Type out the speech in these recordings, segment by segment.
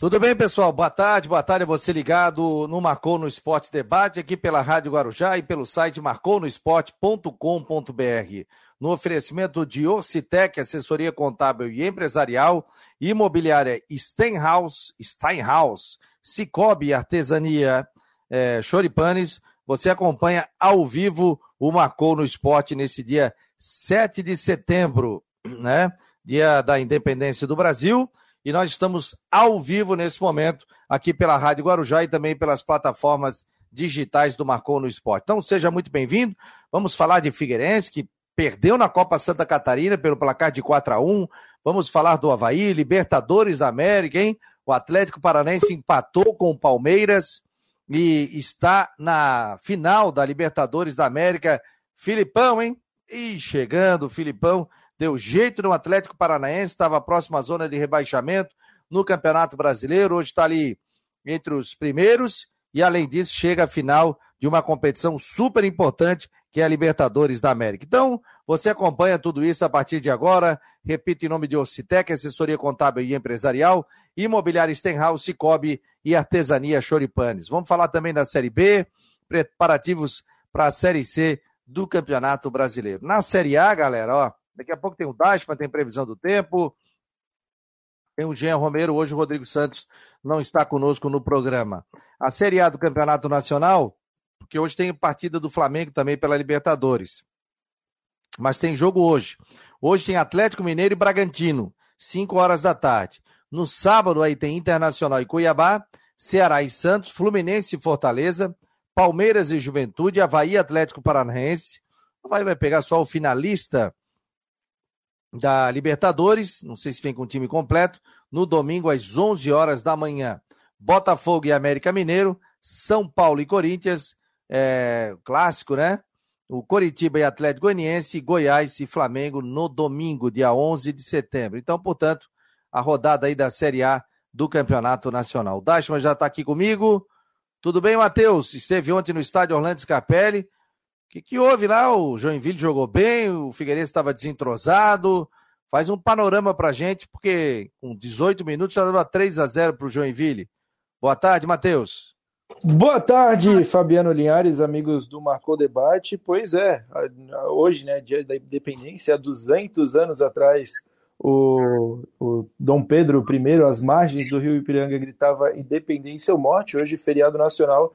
Tudo bem, pessoal? Boa tarde, boa tarde a você ligado no Marcou no Esporte Debate, aqui pela Rádio Guarujá e pelo site marconosport.com.br. No oferecimento de Orcitec, assessoria contábil e empresarial, imobiliária Steinhaus, Steinhaus, Cicobi Artesania, é, Choripanes, você acompanha ao vivo o Marcou no Esporte nesse dia 7 de setembro, né? Dia da Independência do Brasil e nós estamos ao vivo nesse momento aqui pela Rádio Guarujá e também pelas plataformas digitais do Marcou no Esporte. Então seja muito bem-vindo. Vamos falar de Figueirense, que perdeu na Copa Santa Catarina pelo placar de 4 a 1 Vamos falar do Havaí, Libertadores da América, hein? O Atlético Paranaense empatou com o Palmeiras e está na final da Libertadores da América. Filipão, hein? E chegando, Filipão deu jeito no Atlético Paranaense, estava próximo à zona de rebaixamento no Campeonato Brasileiro, hoje está ali entre os primeiros e, além disso, chega à final de uma competição super importante que é a Libertadores da América. Então, você acompanha tudo isso a partir de agora. Repito, em nome de Ocitec, assessoria contábil e empresarial, Imobiliária Stenhouse, Cicobi e Artesania Choripanes. Vamos falar também da Série B, preparativos para a Série C do Campeonato Brasileiro. Na Série A, galera, ó, Daqui a pouco tem o Dashman, tem previsão do tempo. Tem o Jean Romero, hoje o Rodrigo Santos não está conosco no programa. A Série A do Campeonato Nacional, porque hoje tem partida do Flamengo também pela Libertadores. Mas tem jogo hoje. Hoje tem Atlético Mineiro e Bragantino, 5 horas da tarde. No sábado aí tem Internacional e Cuiabá, Ceará e Santos, Fluminense e Fortaleza, Palmeiras e Juventude, Havaí Atlético Paranaense. Havaí vai pegar só o finalista da Libertadores, não sei se vem com o time completo, no domingo às 11 horas da manhã. Botafogo e América Mineiro, São Paulo e Corinthians, é, clássico, né? O Coritiba e Atlético Goianiense, Goiás e Flamengo no domingo, dia 11 de setembro. Então, portanto, a rodada aí da Série A do Campeonato Nacional. O Dashman já está aqui comigo. Tudo bem, Matheus? Esteve ontem no estádio Orlando Scarpelli que, que houve lá? O Joinville jogou bem, o Figueirense estava desentrosado. Faz um panorama para gente, porque com 18 minutos já dava 3 a 0 para o Joinville. Boa tarde, Matheus. Boa tarde, Fabiano Linhares, amigos do Marcou Debate. Pois é, hoje, né, dia da independência, há 200 anos atrás, o, o Dom Pedro I, às margens do rio Ipiranga, gritava independência ou morte. Hoje, feriado nacional,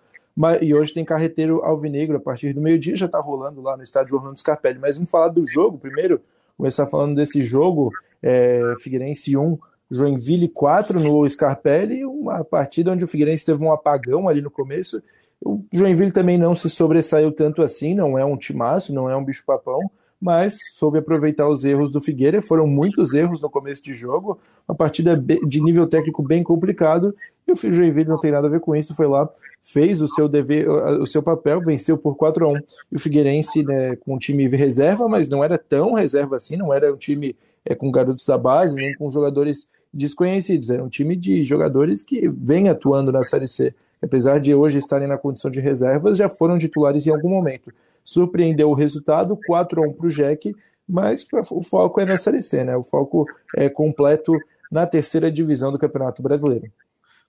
e hoje tem carreteiro alvinegro a partir do meio-dia, já está rolando lá no estádio Orlando Scarpelli. Mas vamos falar do jogo primeiro, começar falando desse jogo, é, Figueirense 1, Joinville 4 no Scarpelli, uma partida onde o Figueirense teve um apagão ali no começo. O Joinville também não se sobressaiu tanto assim, não é um timaço, não é um bicho-papão, mas soube aproveitar os erros do Figueira. Foram muitos erros no começo de jogo, uma partida de nível técnico bem complicado. E o Joinville não tem nada a ver com isso, foi lá, fez o seu dever, o seu papel, venceu por 4 a 1 E o Figueirense, né, com um time reserva, mas não era tão reserva assim, não era um time é, com garotos da base, nem com jogadores desconhecidos, era um time de jogadores que vem atuando na Série C apesar de hoje estarem na condição de reservas, já foram titulares em algum momento. Surpreendeu o resultado, 4 a 1 para o Jack, mas o foco é na Série C, né? O foco é completo na terceira divisão do Campeonato Brasileiro.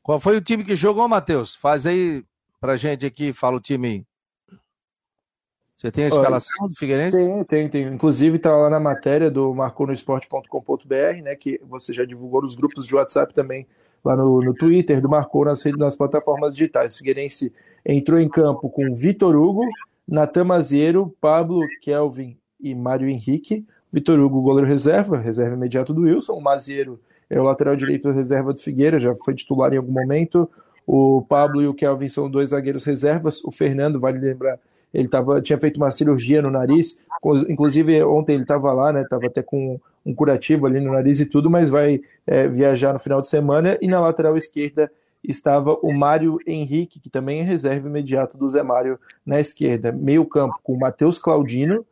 Qual foi o time que jogou, Matheus? Faz aí pra gente aqui, fala o time Você tem a escalação Olha, do Figueirense? Tem, tem, tem. Inclusive está lá na matéria do marconosport.com.br, né? Que você já divulgou nos grupos de WhatsApp também lá no, no Twitter, do Marcou nas, nas plataformas digitais. Figueirense entrou em campo com Vitor Hugo, Natan Maziero, Pablo, Kelvin e Mário Henrique. Vitor Hugo, goleiro reserva, reserva imediato do Wilson. O Maziero é o lateral direito reserva do Figueira, já foi titular em algum momento. O Pablo e o Kelvin são dois zagueiros reservas. O Fernando, vale lembrar, ele tava, tinha feito uma cirurgia no nariz. Inclusive, ontem ele estava lá, né? Estava até com um curativo ali no nariz e tudo, mas vai é, viajar no final de semana. E na lateral esquerda estava o Mário Henrique, que também é reserva imediato do Zé Mário na esquerda. Meio campo com o Matheus Claudino,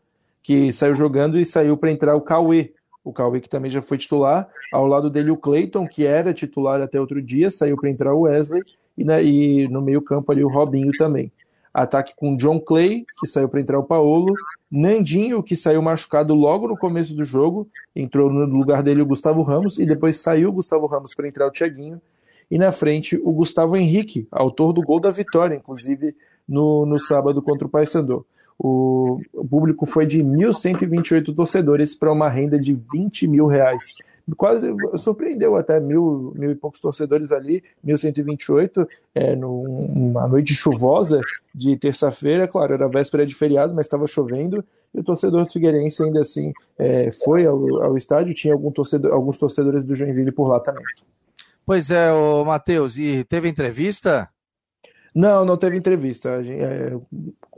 que saiu jogando e saiu para entrar o Cauê. O Cauê que também já foi titular. Ao lado dele o Cleiton, que era titular até outro dia, saiu para entrar o Wesley. E, né, e no meio campo ali o Robinho também. Ataque com John Clay, que saiu para entrar o Paulo. Nandinho, que saiu machucado logo no começo do jogo. Entrou no lugar dele o Gustavo Ramos. E depois saiu o Gustavo Ramos para entrar o Thiaguinho. e na frente o Gustavo Henrique, autor do gol da vitória, inclusive no, no sábado contra o Paysandu. O público foi de 1.128 torcedores para uma renda de 20 mil reais quase surpreendeu até mil, mil e poucos torcedores ali, 1.128, é, numa noite chuvosa de terça-feira, claro, era véspera de feriado, mas estava chovendo, e o torcedor do Figueirense ainda assim é, foi ao, ao, estádio, tinha algum torcedor, alguns torcedores do Joinville por lá também. Pois é, o Matheus, e teve entrevista? Não, não teve entrevista. A gente, é,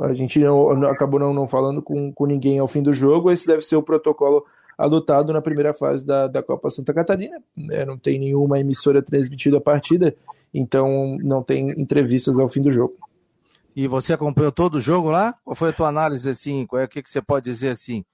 a gente não, acabou não, não falando com, com ninguém ao fim do jogo. Esse deve ser o protocolo adotado na primeira fase da, da Copa Santa Catarina. É, não tem nenhuma emissora transmitindo a partida, então não tem entrevistas ao fim do jogo. E você acompanhou todo o jogo lá? Qual foi a tua análise assim? Qual é o que, que você pode dizer assim?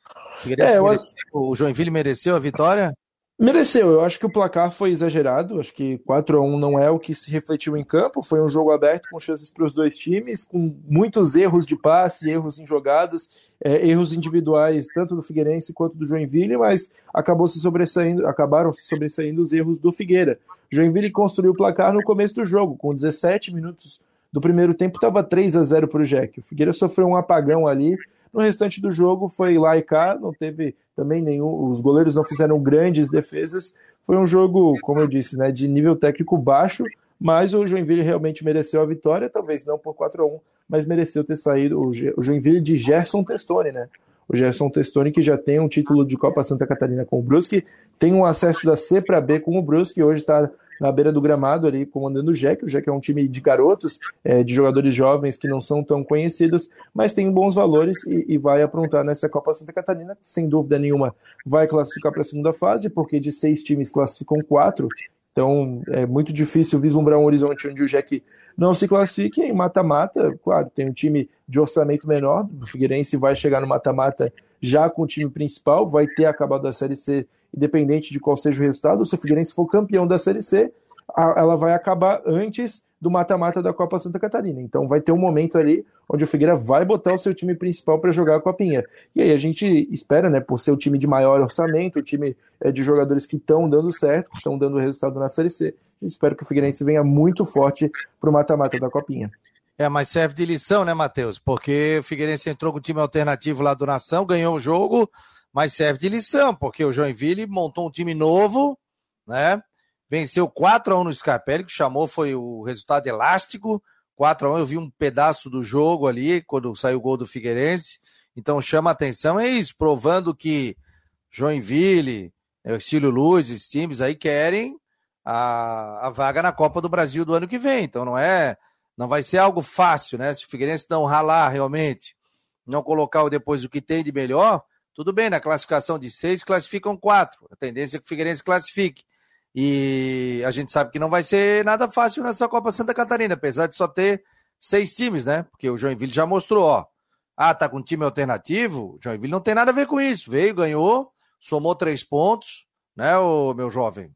É, eu... O Joinville mereceu a vitória? Mereceu, eu acho que o placar foi exagerado, acho que 4 a 1 não é o que se refletiu em campo, foi um jogo aberto com chances para os dois times, com muitos erros de passe, erros em jogadas, é, erros individuais, tanto do Figueirense quanto do Joinville, mas acabou se sobressaindo, acabaram se sobressaindo os erros do Figueira. Joinville construiu o placar no começo do jogo, com 17 minutos do primeiro tempo, estava 3 a 0 para o Jack. O Figueira sofreu um apagão ali, no restante do jogo foi lá e cá, não teve também nenhum. Os goleiros não fizeram grandes defesas. Foi um jogo, como eu disse, né, de nível técnico baixo, mas o Joinville realmente mereceu a vitória, talvez não por 4 a 1 mas mereceu ter saído o, Joinville de Gerson Testoni, né? O Gerson Testoni, que já tem um título de Copa Santa Catarina com o Brusque, tem um acesso da C para B com o Brusque, hoje está na beira do gramado ali comandando o Jack. O Jack é um time de garotos, é, de jogadores jovens que não são tão conhecidos, mas tem bons valores e, e vai aprontar nessa Copa Santa Catarina. Sem dúvida nenhuma, vai classificar para a segunda fase, porque de seis times classificam quatro. Então é muito difícil vislumbrar um horizonte onde o Jack não se classifique em mata-mata. Claro, tem um time de orçamento menor, o Figueirense vai chegar no mata-mata já com o time principal, vai ter acabado a Série C independente de qual seja o resultado, se o Figueirense for campeão da Série C, ela vai acabar antes do mata-mata da Copa Santa Catarina. Então vai ter um momento ali onde o Figueira vai botar o seu time principal para jogar a Copinha. E aí a gente espera, né, por ser o time de maior orçamento, o time é, de jogadores que estão dando certo, estão dando resultado na Série C, espero que o Figueirense venha muito forte para o mata-mata da Copinha. É, mas serve de lição, né, Matheus? Porque o Figueirense entrou com o time alternativo lá do Nação, ganhou o jogo, mas serve de lição, porque o Joinville montou um time novo, né? Venceu 4 a 1 no Scarpelli, que chamou foi o resultado elástico. 4 a 1 eu vi um pedaço do jogo ali, quando saiu o gol do Figueirense. Então chama atenção, é isso, provando que Joinville, Exílio Luz, esses times aí querem a, a vaga na Copa do Brasil do ano que vem. Então não é, não vai ser algo fácil, né? Se o Figueirense não ralar realmente, não colocar depois o que tem de melhor, tudo bem, na classificação de seis, classificam quatro. A tendência é que o Figueirense classifique. E a gente sabe que não vai ser nada fácil nessa Copa Santa Catarina, apesar de só ter seis times, né? Porque o Joinville já mostrou, ó. Ah, tá com um time alternativo? O Joinville não tem nada a ver com isso. Veio, ganhou, somou três pontos, né, o meu jovem?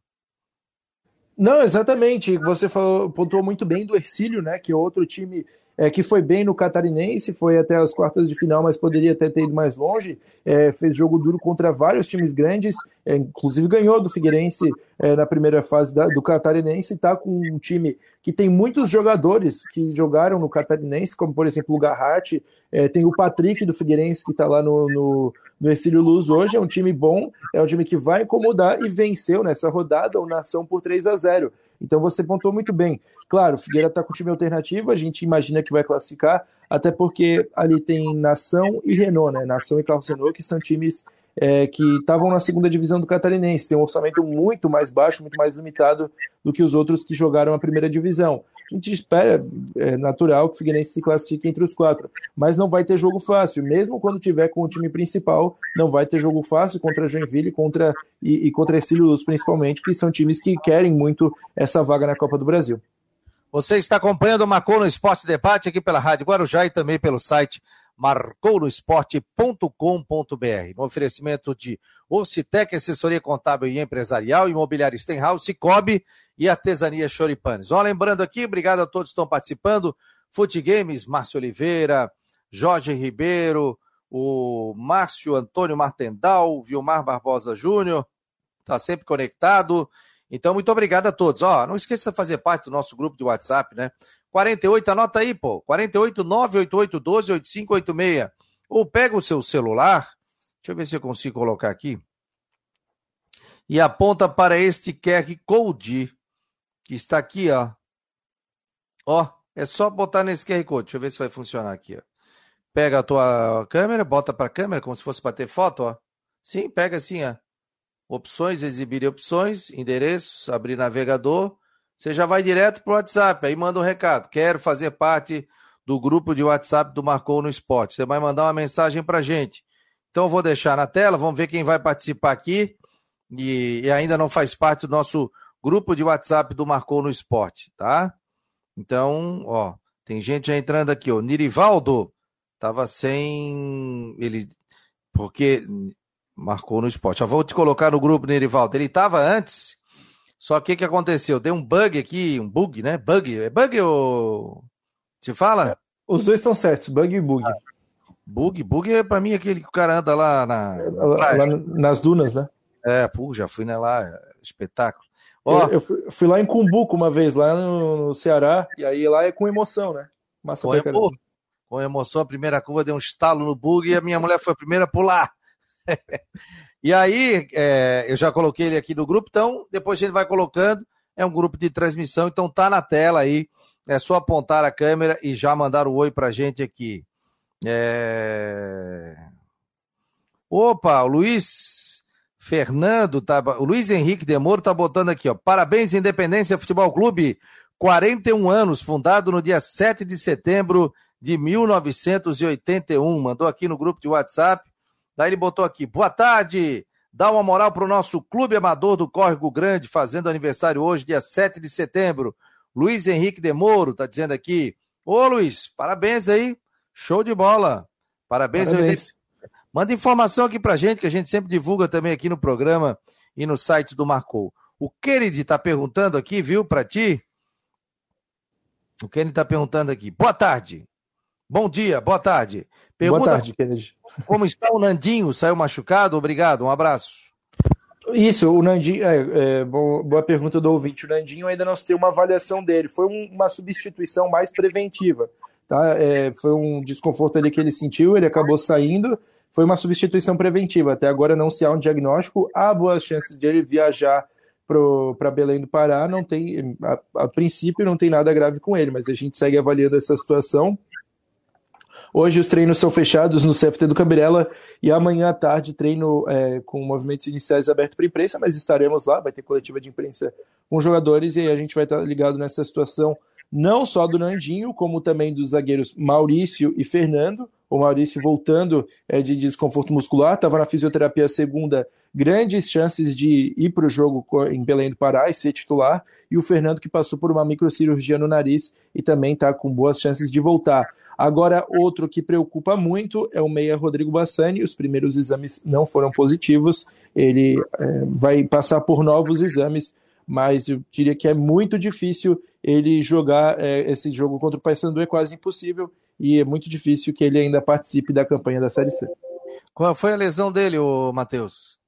Não, exatamente. Você falou, pontuou muito bem do Ercílio, né? Que é outro time é, que foi bem no Catarinense, foi até as quartas de final, mas poderia até ter ido mais longe. É, fez jogo duro contra vários times grandes, é, inclusive ganhou do Figueirense é, na primeira fase da, do Catarinense. Está com um time que tem muitos jogadores que jogaram no Catarinense, como por exemplo o Garratti, é, tem o Patrick do Figueirense que está lá no, no, no Estilo Luz hoje. É um time bom, é um time que vai incomodar e venceu nessa rodada o Nação por 3 a 0. Então você pontou muito bem. Claro, Figueira está com time alternativo, a gente imagina que vai classificar, até porque ali tem Nação e Renault, né? Nação e Carlos Renault, que são times é, que estavam na segunda divisão do Catarinense, tem um orçamento muito mais baixo, muito mais limitado do que os outros que jogaram a primeira divisão. A gente espera, é natural, que o Figueirense se classifique entre os quatro, mas não vai ter jogo fácil, mesmo quando tiver com o time principal, não vai ter jogo fácil contra Joinville contra, e, e contra Ercílio Luz, principalmente, que são times que querem muito essa vaga na Copa do Brasil. Você está acompanhando o Marcou no Esporte Debate aqui pela Rádio Guarujá e também pelo site marcounoesporte.com.br. No oferecimento de Ocitec, assessoria contábil e empresarial, imobiliário Stenhouse, Cicobi e artesania Choripanes. Ó, lembrando aqui, obrigado a todos que estão participando. Fute Games, Márcio Oliveira, Jorge Ribeiro, o Márcio Antônio Martendal, Vilmar Barbosa Júnior, está sempre conectado. Então, muito obrigado a todos. Ó, não esqueça de fazer parte do nosso grupo de WhatsApp, né? 48, anota aí, pô. 48 988 12 8586. Ou pega o seu celular, deixa eu ver se eu consigo colocar aqui, e aponta para este QR Code, que está aqui, ó. Ó, é só botar nesse QR Code. Deixa eu ver se vai funcionar aqui, ó. Pega a tua câmera, bota para a câmera, como se fosse para ter foto, ó. Sim, pega assim, ó. Opções, exibir opções, endereços, abrir navegador. Você já vai direto para o WhatsApp, aí manda um recado. Quero fazer parte do grupo de WhatsApp do Marcou no Esporte. Você vai mandar uma mensagem para gente. Então eu vou deixar na tela, vamos ver quem vai participar aqui e, e ainda não faz parte do nosso grupo de WhatsApp do Marcou no Esporte, tá? Então, ó, tem gente já entrando aqui, ó. Nirivaldo tava sem ele porque marcou no esporte. Já vou te colocar no grupo, Nerivaldo. Ele estava antes, só que o que aconteceu? Deu um bug aqui, um bug, né? Bug. É bug ou. Se fala? É, os dois estão certos, bug e bug. Ah, bug, bug é pra mim aquele que o cara anda lá na. Lá, lá nas dunas, né? É, pô, já fui né, lá, espetáculo. Ó, eu, eu fui, fui, lá em Cumbuco uma vez, lá no, no, Ceará, e aí lá é com emoção, né? Massa com, emo, com emoção, a primeira curva deu um estalo no bug e a minha mulher foi a primeira a pular. E aí, é, eu já coloquei ele aqui no grupo, então depois a gente vai colocando. É um grupo de transmissão, então tá na tela aí. É só apontar a câmera e já mandar o um oi pra gente aqui. É... Opa, o Luiz Fernando, tá, o Luiz Henrique Demoro tá botando aqui, ó. Parabéns, Independência Futebol Clube, 41 anos, fundado no dia 7 de setembro de 1981. Mandou aqui no grupo de WhatsApp. Daí ele botou aqui: boa tarde, dá uma moral para o nosso clube amador do Córrego Grande, fazendo aniversário hoje, dia 7 de setembro. Luiz Henrique Demoro tá dizendo aqui. Ô Luiz, parabéns aí, show de bola. Parabéns. parabéns. Manda informação aqui pra gente, que a gente sempre divulga também aqui no programa e no site do Marcou. O Kennedy tá perguntando aqui, viu, para ti? O Kennedy tá perguntando aqui. Boa tarde. Bom dia, boa tarde. Pergunta, boa tarde, Kennedy. Como está o Nandinho? Saiu machucado? Obrigado, um abraço. Isso, o Nandinho, é, é, boa pergunta do ouvinte. O Nandinho ainda não se tem uma avaliação dele. Foi um, uma substituição mais preventiva. Tá? É, foi um desconforto ali que ele sentiu, ele acabou saindo. Foi uma substituição preventiva. Até agora não se há um diagnóstico. Há boas chances de ele viajar para Belém do Pará. Não tem, a, a princípio, não tem nada grave com ele, mas a gente segue avaliando essa situação. Hoje os treinos são fechados no CFT do Cabirela e amanhã à tarde treino é, com movimentos iniciais aberto para imprensa, mas estaremos lá, vai ter coletiva de imprensa com jogadores e aí a gente vai estar ligado nessa situação não só do Nandinho, como também dos zagueiros Maurício e Fernando. O Maurício voltando é, de desconforto muscular, estava na fisioterapia segunda, grandes chances de ir para o jogo em Belém do Pará e ser titular. E o Fernando que passou por uma microcirurgia no nariz e também está com boas chances de voltar. Agora, outro que preocupa muito é o meia Rodrigo Bassani. Os primeiros exames não foram positivos. Ele é, vai passar por novos exames, mas eu diria que é muito difícil ele jogar é, esse jogo contra o Paysandu. É quase impossível e é muito difícil que ele ainda participe da campanha da Série C. Qual foi a lesão dele, Matheus?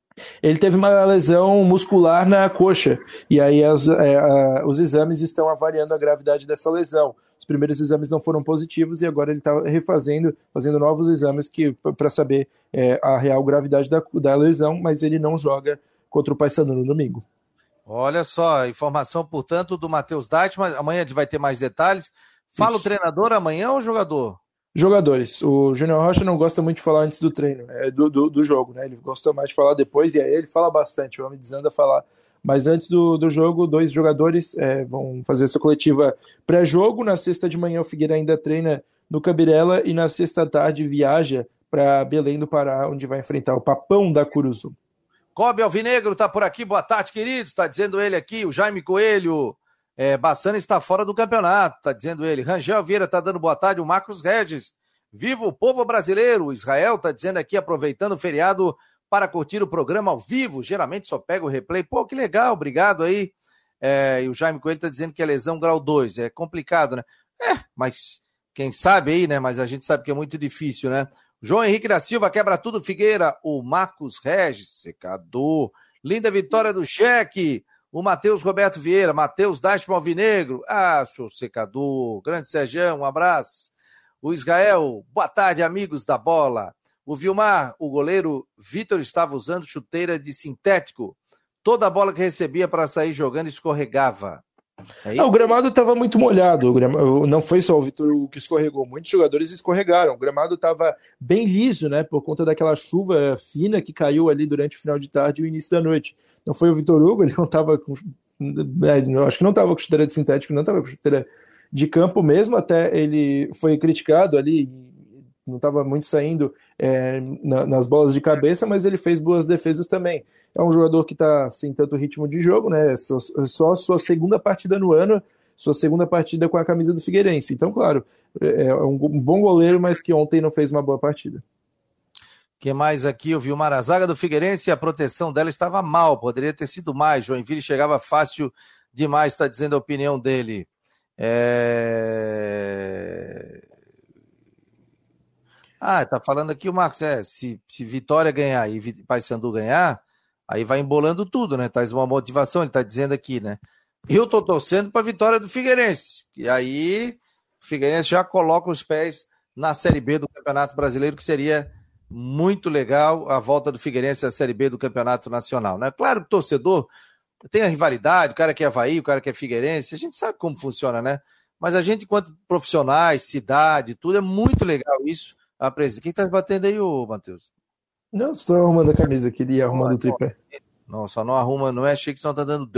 Ele teve uma lesão muscular na coxa, e aí as, é, a, os exames estão avaliando a gravidade dessa lesão. Os primeiros exames não foram positivos e agora ele está refazendo, fazendo novos exames que para saber é, a real gravidade da, da lesão, mas ele não joga contra o Paysandu no domingo. Olha só, informação, portanto, do Matheus Deitman. Amanhã gente vai ter mais detalhes. Fala Isso. o treinador amanhã ou o jogador? Jogadores. O Júnior Rocha não gosta muito de falar antes do treino, é, do, do, do, jogo, né? Ele gosta mais de falar depois, e aí ele fala bastante, o homem desanda falar. Mas antes do, do jogo, dois jogadores é, vão fazer essa coletiva pré-jogo. Na sexta de manhã, o Figueira ainda treina no Cabirela, e na sexta tarde viaja para Belém do Pará, onde vai enfrentar o Papão da Curuzu. Cobre Alvinegro está por aqui, boa tarde, queridos. Está dizendo ele aqui, o Jaime Coelho. É, Bassana está fora do campeonato, está dizendo ele. Rangel Vieira está dando boa tarde. O Marcos Regis. Viva o povo brasileiro. O Israel está dizendo aqui, aproveitando o feriado para curtir o programa ao vivo. Geralmente só pega o replay. Pô, que legal, obrigado aí. É, e o Jaime Coelho está dizendo que é lesão grau 2. É complicado, né? É, mas quem sabe aí, né? Mas a gente sabe que é muito difícil, né? João Henrique da Silva quebra tudo, Figueira. O Marcos Regis, secador. Linda vitória do cheque. o Matheus Roberto Vieira, Matheus Dashman Alvinegro, ah, seu secador, grande Sergião, um abraço. O Israel, boa tarde, amigos da bola. O Vilmar, o goleiro Vitor estava usando chuteira de sintético. Toda a bola que recebia para sair jogando escorregava. É não, o gramado estava muito molhado. Gramado, não foi só o Vitor que escorregou, muitos jogadores escorregaram. O gramado estava bem liso, né? Por conta daquela chuva fina que caiu ali durante o final de tarde e o início da noite. Não foi o Vitor Hugo, ele não estava com. É, acho que não estava com chuteira de sintético, não estava com chuteira de campo mesmo, até ele foi criticado ali, não estava muito saindo é, na, nas bolas de cabeça, mas ele fez boas defesas também é um jogador que está sem tanto ritmo de jogo, né? É só, é só sua segunda partida no ano, sua segunda partida com a camisa do Figueirense. Então, claro, é, é um bom goleiro, mas que ontem não fez uma boa partida. que mais aqui? Eu vi uma Marazaga do Figueirense a proteção dela estava mal, poderia ter sido mais. Joinville chegava fácil demais, está dizendo a opinião dele. É... Ah, tá falando aqui o Marcos, é, se, se Vitória ganhar e Paysandu ganhar, Aí vai embolando tudo, né? Traz uma motivação, ele tá dizendo aqui, né? Eu tô torcendo para a vitória do Figueirense. E aí o Figueirense já coloca os pés na Série B do Campeonato Brasileiro, que seria muito legal a volta do Figueirense à Série B do Campeonato Nacional, né? Claro que o torcedor tem a rivalidade, o cara que é Havaí, o cara que é Figueirense, a gente sabe como funciona, né? Mas a gente, enquanto profissionais, cidade, tudo, é muito legal isso. A presença. Quem tá batendo aí, ô Matheus? Não, estou arrumando a camisa aqui e arrumando o tripé. Não, só não arruma, não é chique, senão tá dando.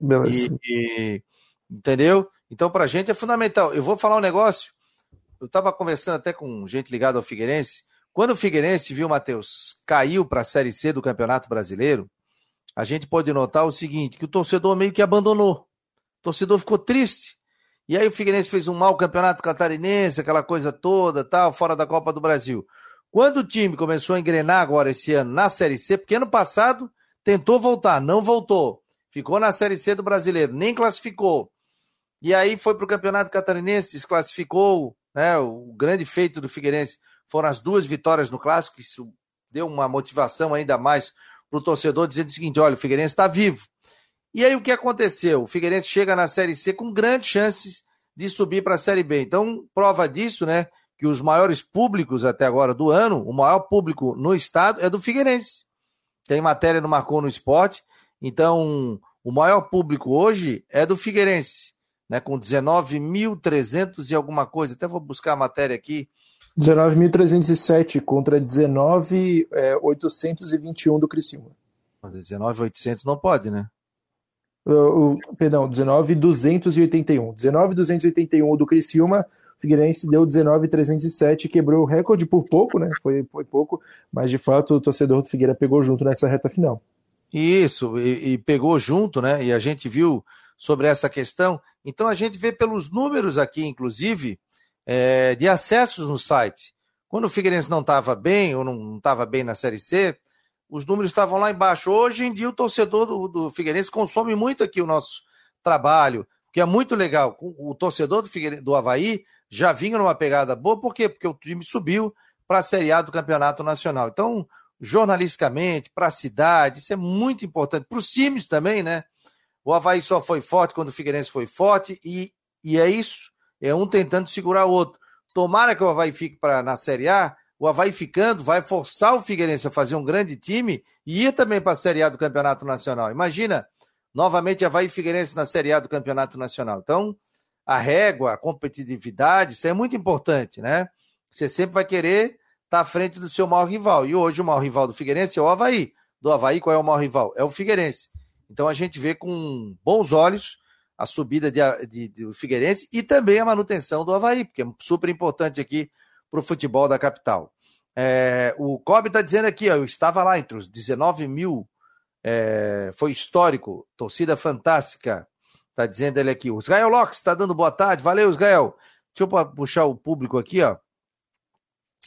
Beleza. E, e, entendeu? Então, pra gente é fundamental. Eu vou falar um negócio. Eu tava conversando até com gente ligada ao Figueirense. Quando o Figueirense, viu, Matheus, caiu para a Série C do Campeonato Brasileiro, a gente pode notar o seguinte: que o torcedor meio que abandonou. O torcedor ficou triste. E aí o Figueirense fez um mau campeonato catarinense, aquela coisa toda, tal, fora da Copa do Brasil. Quando o time começou a engrenar agora esse ano na Série C, porque ano passado tentou voltar, não voltou. Ficou na Série C do Brasileiro, nem classificou. E aí foi para o Campeonato Catarinense, desclassificou. Né, o grande feito do Figueirense foram as duas vitórias no Clássico, isso deu uma motivação ainda mais para o torcedor, dizendo o seguinte: olha, o Figueirense está vivo. E aí o que aconteceu? O Figueirense chega na Série C com grandes chances de subir para a Série B. Então, prova disso, né? que os maiores públicos até agora do ano, o maior público no estado é do Figueirense. Tem matéria no Marcou no Esporte. Então, o maior público hoje é do Figueirense, né, com 19.300 e alguma coisa. Até vou buscar a matéria aqui. 19.307 contra 19.821 do Criciúma. 19.800 não pode, né? Uh, perdão, 19,281. 19,281 do Criciúma, Figueirense deu 19,307, quebrou o recorde por pouco, né? Foi, foi pouco, mas de fato o torcedor do Figueira pegou junto nessa reta final. Isso, e, e pegou junto, né? E a gente viu sobre essa questão. Então a gente vê pelos números aqui, inclusive, é, de acessos no site. Quando o Figueirense não estava bem, ou não estava bem na Série C, os números estavam lá embaixo. Hoje em dia, o torcedor do, do Figueirense consome muito aqui o nosso trabalho, que é muito legal. O torcedor do, do Havaí já vinha numa pegada boa, por quê? Porque o time subiu para a Série A do Campeonato Nacional. Então, jornalisticamente, para a cidade, isso é muito importante. Para os times também, né? O Havaí só foi forte quando o Figueirense foi forte, e, e é isso. É um tentando segurar o outro. Tomara que o Havaí fique pra, na Série A, o Havaí ficando vai forçar o Figueirense a fazer um grande time e ir também para a Série A do Campeonato Nacional. Imagina, novamente Havaí e Figueirense na Série A do Campeonato Nacional. Então, a régua, a competitividade, isso é muito importante, né? Você sempre vai querer estar tá à frente do seu maior rival. E hoje o maior rival do Figueirense é o Havaí. Do Havaí, qual é o maior rival? É o Figueirense. Então a gente vê com bons olhos a subida de, de, de, do Figueirense e também a manutenção do Havaí, porque é super importante aqui para o futebol da capital. É, o Kobe está dizendo aqui, ó, eu estava lá entre os 19 mil, é, foi histórico, torcida fantástica. Está dizendo ele aqui. O Israel Locks está dando boa tarde. Valeu, Israel. Deixa eu puxar o público aqui, ó.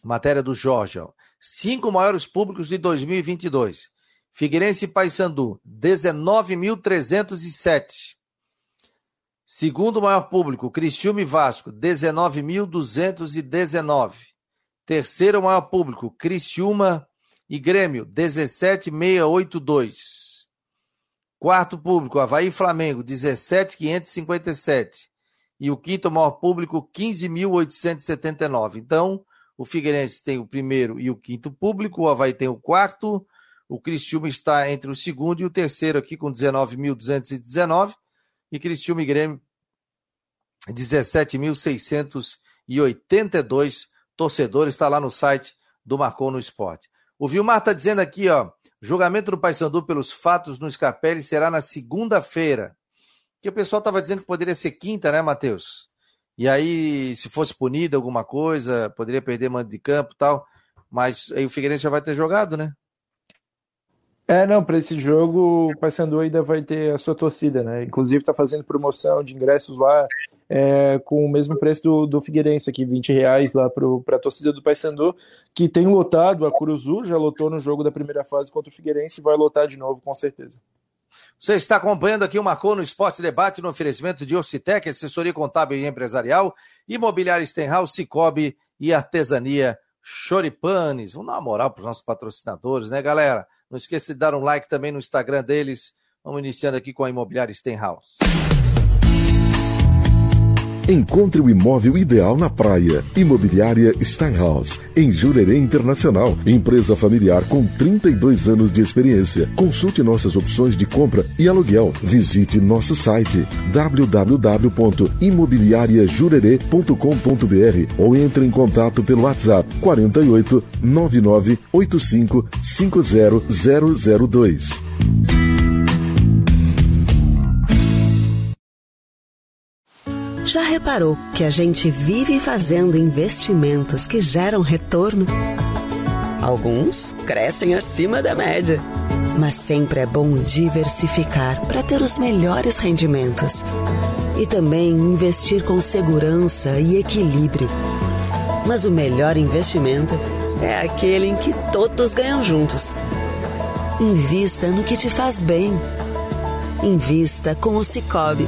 Matéria do Jorge, ó. Cinco maiores públicos de 2022. Figueirense e Paysandu, 19.307. Segundo maior público, Criciúma e Vasco, 19.219. Terceiro maior público, Criciúma e Grêmio, 17.682. Quarto público, Havaí e Flamengo, 17,557. E o quinto maior público, 15.879. Então, o Figueirense tem o primeiro e o quinto público, o Havaí tem o quarto, o Cristiúma está entre o segundo e o terceiro aqui com 19.219 e Cristiúma e Grêmio 17.682 torcedores, está lá no site do Marcou no Esporte. O Vilmar está dizendo aqui, ó, julgamento do Paysandu pelos fatos no Scarpelli será na segunda-feira. Que o pessoal estava dizendo que poderia ser quinta, né, Matheus? E aí, se fosse punido alguma coisa, poderia perder mando de campo e tal. Mas aí o Figueirense já vai ter jogado, né? É, não, para esse jogo o Paysandu ainda vai ter a sua torcida, né? Inclusive está fazendo promoção de ingressos lá é, com o mesmo preço do, do Figueirense aqui, 20 reais lá para a torcida do Paysandu, que tem lotado, a Curuzu já lotou no jogo da primeira fase contra o Figueirense e vai lotar de novo, com certeza. Você está acompanhando aqui o Marcou no Esporte Debate no oferecimento de Orcitec, assessoria contábil e empresarial, imobiliária Stenhouse, Cicobi e artesania Choripanes. Vamos dar uma moral para os nossos patrocinadores, né, galera? Não esqueça de dar um like também no Instagram deles. Vamos iniciando aqui com a Imobiliária Stenhouse. Encontre o imóvel ideal na praia. Imobiliária Steinhaus, em Jurerê Internacional. Empresa familiar com 32 anos de experiência. Consulte nossas opções de compra e aluguel. Visite nosso site www.imobiliariajurerê.com.br ou entre em contato pelo WhatsApp 48 99 85 50002. Já reparou que a gente vive fazendo investimentos que geram retorno? Alguns crescem acima da média. Mas sempre é bom diversificar para ter os melhores rendimentos. E também investir com segurança e equilíbrio. Mas o melhor investimento é aquele em que todos ganham juntos. Invista no que te faz bem. Invista com o Cicobi.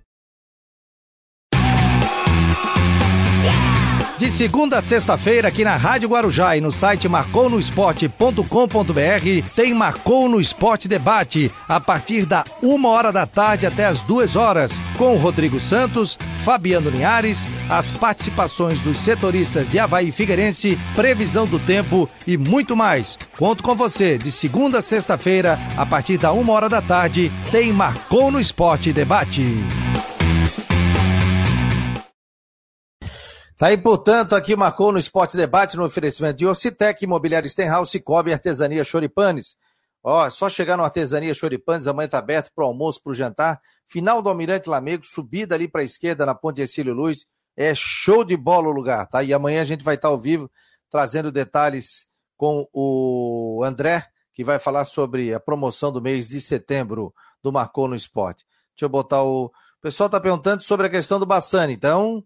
De segunda a sexta-feira, aqui na Rádio Guarujá e no site marconosport.com.br, tem Marcou no Esporte Debate, a partir da uma hora da tarde até as duas horas, com Rodrigo Santos, Fabiano Linhares, as participações dos setoristas de Havaí Figueirense, previsão do tempo e muito mais. Conto com você, de segunda a sexta-feira, a partir da uma hora da tarde, tem Marcou no Esporte Debate. Tá aí, portanto, aqui marcou no Esporte Debate no oferecimento de Ocitec, Imobiliário Stenhouse, Cicobi, Artesania Choripanes. Ó, só chegar no Artesania Choripanes, amanhã tá aberto para o almoço, para o jantar. Final do Almirante Lamego, subida ali para a esquerda na Ponte Exílio Luz. É show de bola o lugar, tá? E amanhã a gente vai estar ao vivo trazendo detalhes com o André, que vai falar sobre a promoção do mês de setembro do Marcou no Esporte. Deixa eu botar o. O pessoal está perguntando sobre a questão do Bassani, então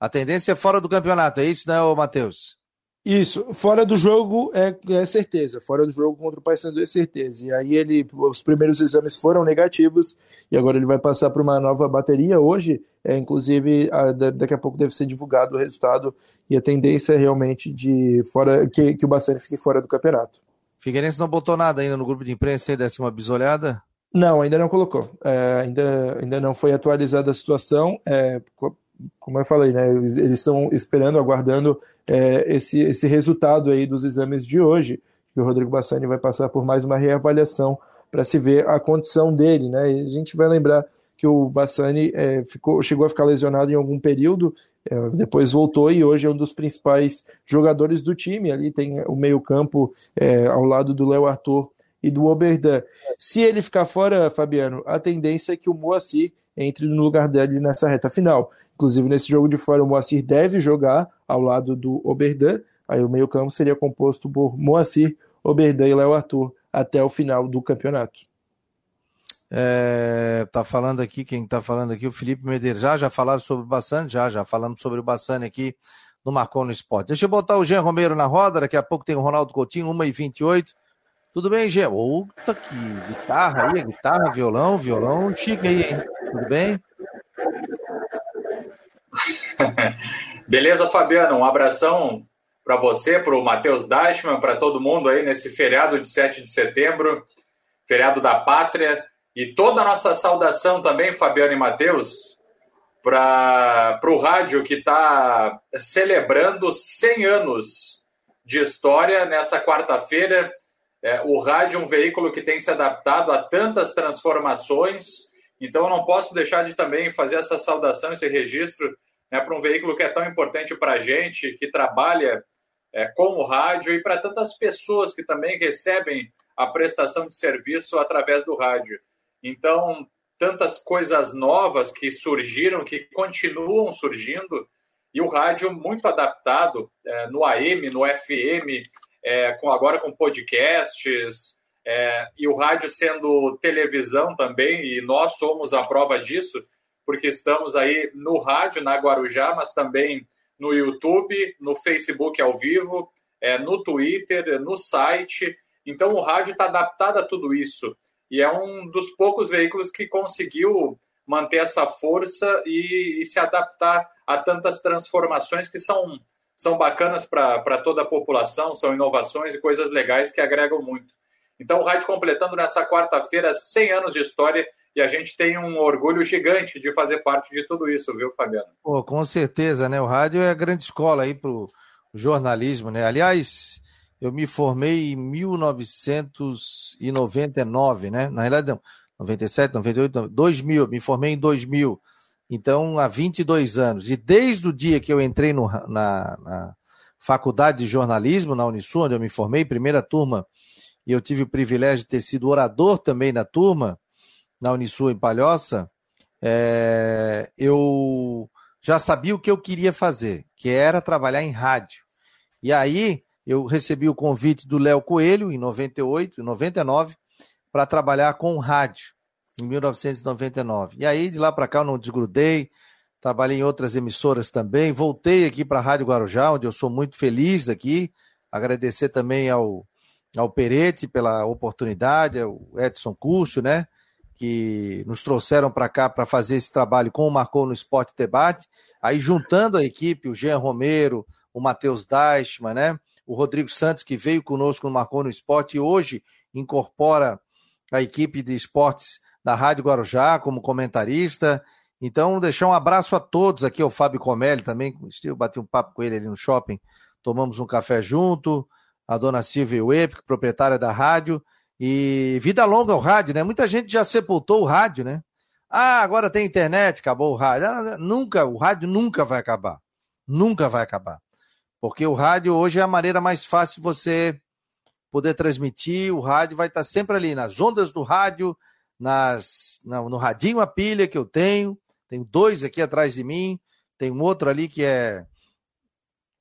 a tendência é fora do campeonato, é isso, né, Matheus? Isso, fora do jogo é, é, certeza, fora do jogo contra o Paysandu é certeza. E aí ele, os primeiros exames foram negativos e agora ele vai passar para uma nova bateria. Hoje, é, inclusive, a, daqui a pouco deve ser divulgado o resultado e a tendência é realmente de fora que, que o Bassani fique fora do campeonato. Figueirense não botou nada ainda no grupo de imprensa aí, desse uma bisolhada? Não, ainda não colocou. É, ainda, ainda não foi atualizada a situação. É, como eu falei, né, eles estão esperando, aguardando é, esse, esse resultado aí dos exames de hoje, que o Rodrigo Bassani vai passar por mais uma reavaliação para se ver a condição dele, né? E a gente vai lembrar que o Bassani é, ficou, chegou a ficar lesionado em algum período, é, depois voltou e hoje é um dos principais jogadores do time. Ali tem o meio-campo é, ao lado do Léo Arthur e do Oberdan. Se ele ficar fora, Fabiano, a tendência é que o Moacir entre no lugar dele nessa reta final. Inclusive, nesse jogo de fora, o Moacir deve jogar ao lado do Oberdan. Aí o meio-campo seria composto por Moacir, Oberdan e Léo Arthur. até o final do campeonato. É, tá falando aqui, quem tá falando aqui, o Felipe Medeiros. Já, já falaram sobre o Bassani? Já, já falamos sobre o Bassani aqui no Marcou no Esporte. Deixa eu botar o Jean Romero na roda, daqui a pouco tem o Ronaldo Coutinho, 1h28. Tudo bem, Jean? Outa, que guitarra aí, guitarra, violão, violão, chique aí, hein? Tudo bem? Beleza, Fabiano? Um abração para você, para o Matheus Dashman, para todo mundo aí nesse feriado de 7 de setembro, feriado da pátria. E toda a nossa saudação também, Fabiano e Matheus, para o rádio que está celebrando 100 anos de história nessa quarta-feira. É, o rádio é um veículo que tem se adaptado a tantas transformações, então eu não posso deixar de também fazer essa saudação, esse registro né, para um veículo que é tão importante para a gente, que trabalha é, com o rádio e para tantas pessoas que também recebem a prestação de serviço através do rádio. Então, tantas coisas novas que surgiram, que continuam surgindo, e o rádio muito adaptado é, no AM, no FM, é, com, agora com podcasts, é, e o rádio sendo televisão também, e nós somos a prova disso, porque estamos aí no rádio, na Guarujá, mas também no YouTube, no Facebook ao vivo, é, no Twitter, no site. Então o rádio está adaptado a tudo isso e é um dos poucos veículos que conseguiu manter essa força e, e se adaptar a tantas transformações que são, são bacanas para toda a população, são inovações e coisas legais que agregam muito. Então, o rádio completando nessa quarta-feira 100 anos de história e a gente tem um orgulho gigante de fazer parte de tudo isso, viu, Fabiano? Pô, com certeza, né? O rádio é a grande escola aí para o jornalismo, né? Aliás, eu me formei em 1999, né? Na realidade, não, 97, 98, 2000, me formei em 2000. Então, há 22 anos. E desde o dia que eu entrei no, na, na faculdade de jornalismo, na Unisul, onde eu me formei, primeira turma, e eu tive o privilégio de ter sido orador também na turma, na Unisul em Palhoça, é, eu já sabia o que eu queria fazer, que era trabalhar em rádio. E aí, eu recebi o convite do Léo Coelho, em 98, 99, para trabalhar com rádio, em 1999. E aí, de lá para cá, eu não desgrudei, trabalhei em outras emissoras também, voltei aqui para a Rádio Guarujá, onde eu sou muito feliz aqui, agradecer também ao, ao Perete pela oportunidade, ao Edson Curso, né, que nos trouxeram para cá para fazer esse trabalho com o Marcou no Esporte Debate, aí juntando a equipe, o Jean Romero, o Matheus Deichmann, né, o Rodrigo Santos, que veio conosco no Marcou no Esporte e hoje incorpora a equipe de esportes da Rádio Guarujá como comentarista. Então, deixar um abraço a todos aqui, ao Fábio Comelli também, eu bati um papo com ele ali no shopping, tomamos um café junto, a dona Silvia Web, proprietária da rádio, e vida longa ao rádio, né? Muita gente já sepultou o rádio, né? Ah, agora tem internet, acabou o rádio. Nunca, o rádio nunca vai acabar. Nunca vai acabar. Porque o rádio hoje é a maneira mais fácil de você poder transmitir. O rádio vai estar sempre ali nas ondas do rádio, nas, no, no radinho a pilha que eu tenho. Tenho dois aqui atrás de mim. Tem um outro ali que é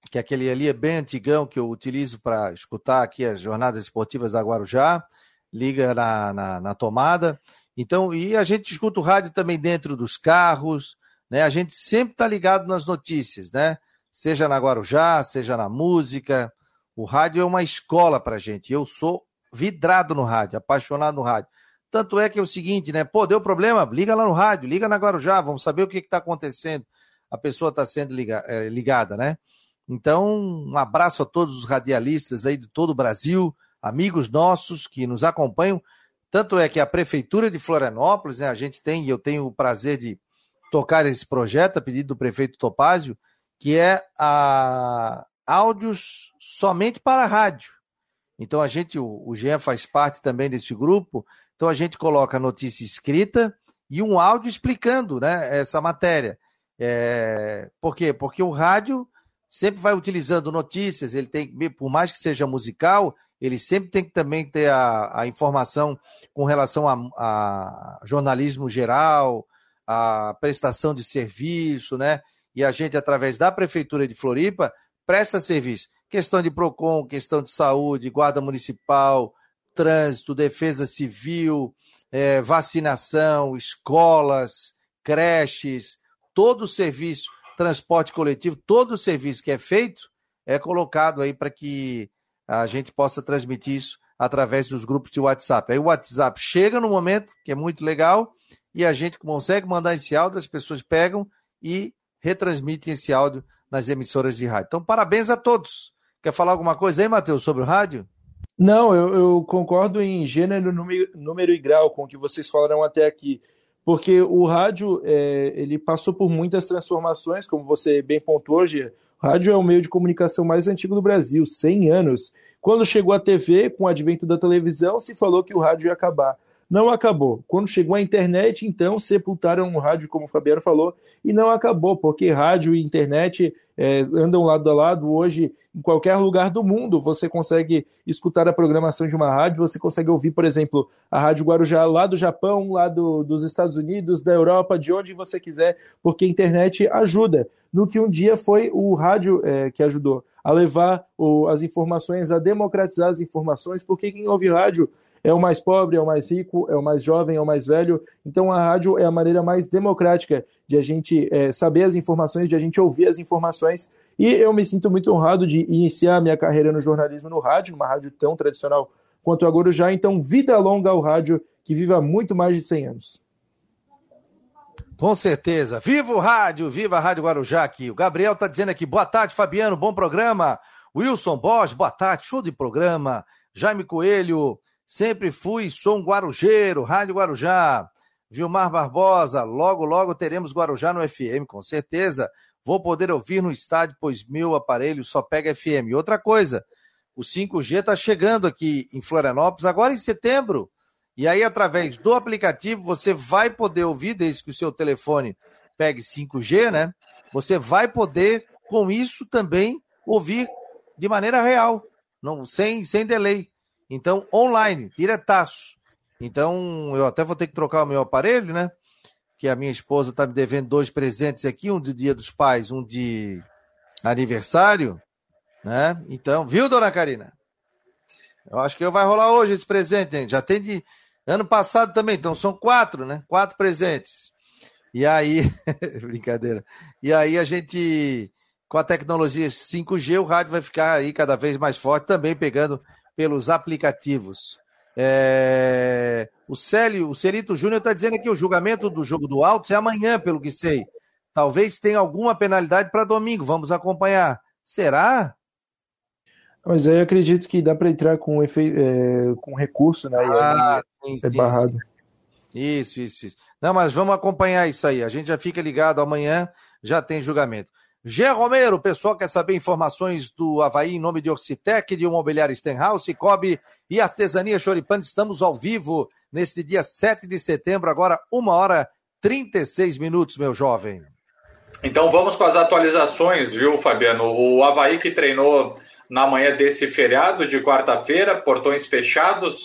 que aquele ali é bem antigão que eu utilizo para escutar aqui as jornadas esportivas da Guarujá. Liga na, na, na tomada. Então, e a gente escuta o rádio também dentro dos carros, né? A gente sempre está ligado nas notícias, né? seja na Guarujá, seja na música. O rádio é uma escola para gente. Eu sou vidrado no rádio, apaixonado no rádio. Tanto é que é o seguinte, né? Pô, deu problema? Liga lá no rádio, liga na Guarujá, vamos saber o que está acontecendo. A pessoa está sendo liga, é, ligada, né? Então, um abraço a todos os radialistas aí de todo o Brasil, amigos nossos que nos acompanham. Tanto é que a Prefeitura de Florianópolis, né, a gente tem, e eu tenho o prazer de tocar esse projeto a pedido do prefeito Topázio, que é a áudios somente para rádio. Então a gente, o, o Jean faz parte também desse grupo, então a gente coloca a notícia escrita e um áudio explicando né, essa matéria. É, por quê? Porque o rádio sempre vai utilizando notícias, ele tem, por mais que seja musical, ele sempre tem que também ter a, a informação com relação a, a jornalismo geral, a prestação de serviço, né? e a gente, através da Prefeitura de Floripa, presta serviço. Questão de PROCON, questão de saúde, guarda municipal, trânsito, defesa civil, é, vacinação, escolas, creches, todo o serviço, transporte coletivo, todo o serviço que é feito é colocado aí para que a gente possa transmitir isso através dos grupos de WhatsApp. Aí o WhatsApp chega no momento, que é muito legal, e a gente consegue mandar esse áudio, as pessoas pegam e retransmitem esse áudio nas emissoras de rádio. Então, parabéns a todos. Quer falar alguma coisa aí, Matheus, sobre o rádio? Não, eu, eu concordo em gênero, número, e grau com o que vocês falaram até aqui, porque o rádio é, ele passou por muitas transformações, como você bem pontuou, Gia. O rádio é o meio de comunicação mais antigo do Brasil, 100 anos. Quando chegou a TV, com o advento da televisão, se falou que o rádio ia acabar. Não acabou. Quando chegou a internet, então sepultaram o rádio, como o Fabiano falou, e não acabou, porque rádio e internet é, andam lado a lado. Hoje, em qualquer lugar do mundo, você consegue escutar a programação de uma rádio, você consegue ouvir, por exemplo, a Rádio Guarujá lá do Japão, lá do, dos Estados Unidos, da Europa, de onde você quiser, porque a internet ajuda. No que um dia foi o rádio é, que ajudou a levar o, as informações, a democratizar as informações, porque quem ouve rádio é o mais pobre, é o mais rico, é o mais jovem, é o mais velho. Então a rádio é a maneira mais democrática de a gente é, saber as informações, de a gente ouvir as informações. E eu me sinto muito honrado de iniciar minha carreira no jornalismo no rádio, numa rádio tão tradicional quanto a Guarujá. Então, vida longa ao rádio, que viva muito mais de 100 anos. Com certeza. Viva o rádio, viva a Rádio Guarujá aqui. O Gabriel está dizendo aqui, boa tarde, Fabiano, bom programa. Wilson Bosch, boa tarde, show de programa. Jaime Coelho, Sempre fui, sou um guarujeiro, Rádio Guarujá. Vilmar Barbosa, logo, logo teremos Guarujá no FM, com certeza. Vou poder ouvir no estádio, pois meu aparelho só pega FM. Outra coisa, o 5G está chegando aqui em Florianópolis agora em setembro. E aí, através do aplicativo, você vai poder ouvir, desde que o seu telefone pegue 5G, né? Você vai poder, com isso, também ouvir de maneira real, não sem, sem delay. Então, online, diretaço. Então, eu até vou ter que trocar o meu aparelho, né? Que a minha esposa está me devendo dois presentes aqui, um de Dia dos Pais, um de aniversário, né? Então, viu, dona Karina? Eu acho que vai rolar hoje esse presente, hein? Já tem de ano passado também, então são quatro, né? Quatro presentes. E aí, brincadeira. E aí a gente, com a tecnologia 5G, o rádio vai ficar aí cada vez mais forte, também pegando pelos aplicativos. É... O Célio, o Celito Júnior está dizendo que o julgamento do jogo do Altos é amanhã, pelo que sei. Talvez tenha alguma penalidade para domingo. Vamos acompanhar. Será? Mas aí eu acredito que dá para entrar com, efe... É, com recurso, né? Ah, sim, é barrado. Sim. Isso, isso, isso. Não, mas vamos acompanhar isso aí. A gente já fica ligado amanhã, já tem julgamento. Gé Romero, pessoal quer saber informações do Havaí em nome de Orcitec, de Imobiliário Stenhouse, Cobre e Artesania Choripante. Estamos ao vivo neste dia 7 de setembro, agora 1 hora 36 minutos, meu jovem. Então vamos com as atualizações, viu, Fabiano? O Havaí que treinou na manhã desse feriado de quarta-feira, portões fechados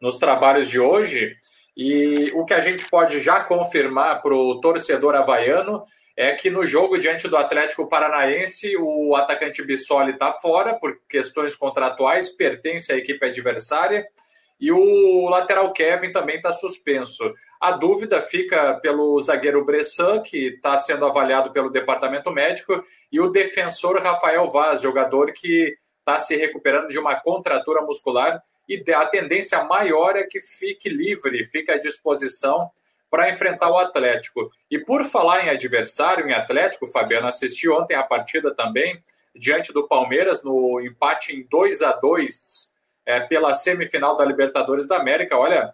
nos trabalhos de hoje. E o que a gente pode já confirmar para o torcedor havaiano é que no jogo diante do Atlético Paranaense, o atacante Bissoli está fora por questões contratuais, pertence à equipe adversária, e o lateral Kevin também está suspenso. A dúvida fica pelo zagueiro Bressan, que está sendo avaliado pelo departamento médico, e o defensor Rafael Vaz, jogador que está se recuperando de uma contratura muscular, e a tendência maior é que fique livre, fique à disposição para enfrentar o Atlético. E por falar em adversário, em Atlético, Fabiano, assisti ontem a partida também, diante do Palmeiras, no empate em 2 a 2 é, pela semifinal da Libertadores da América. Olha,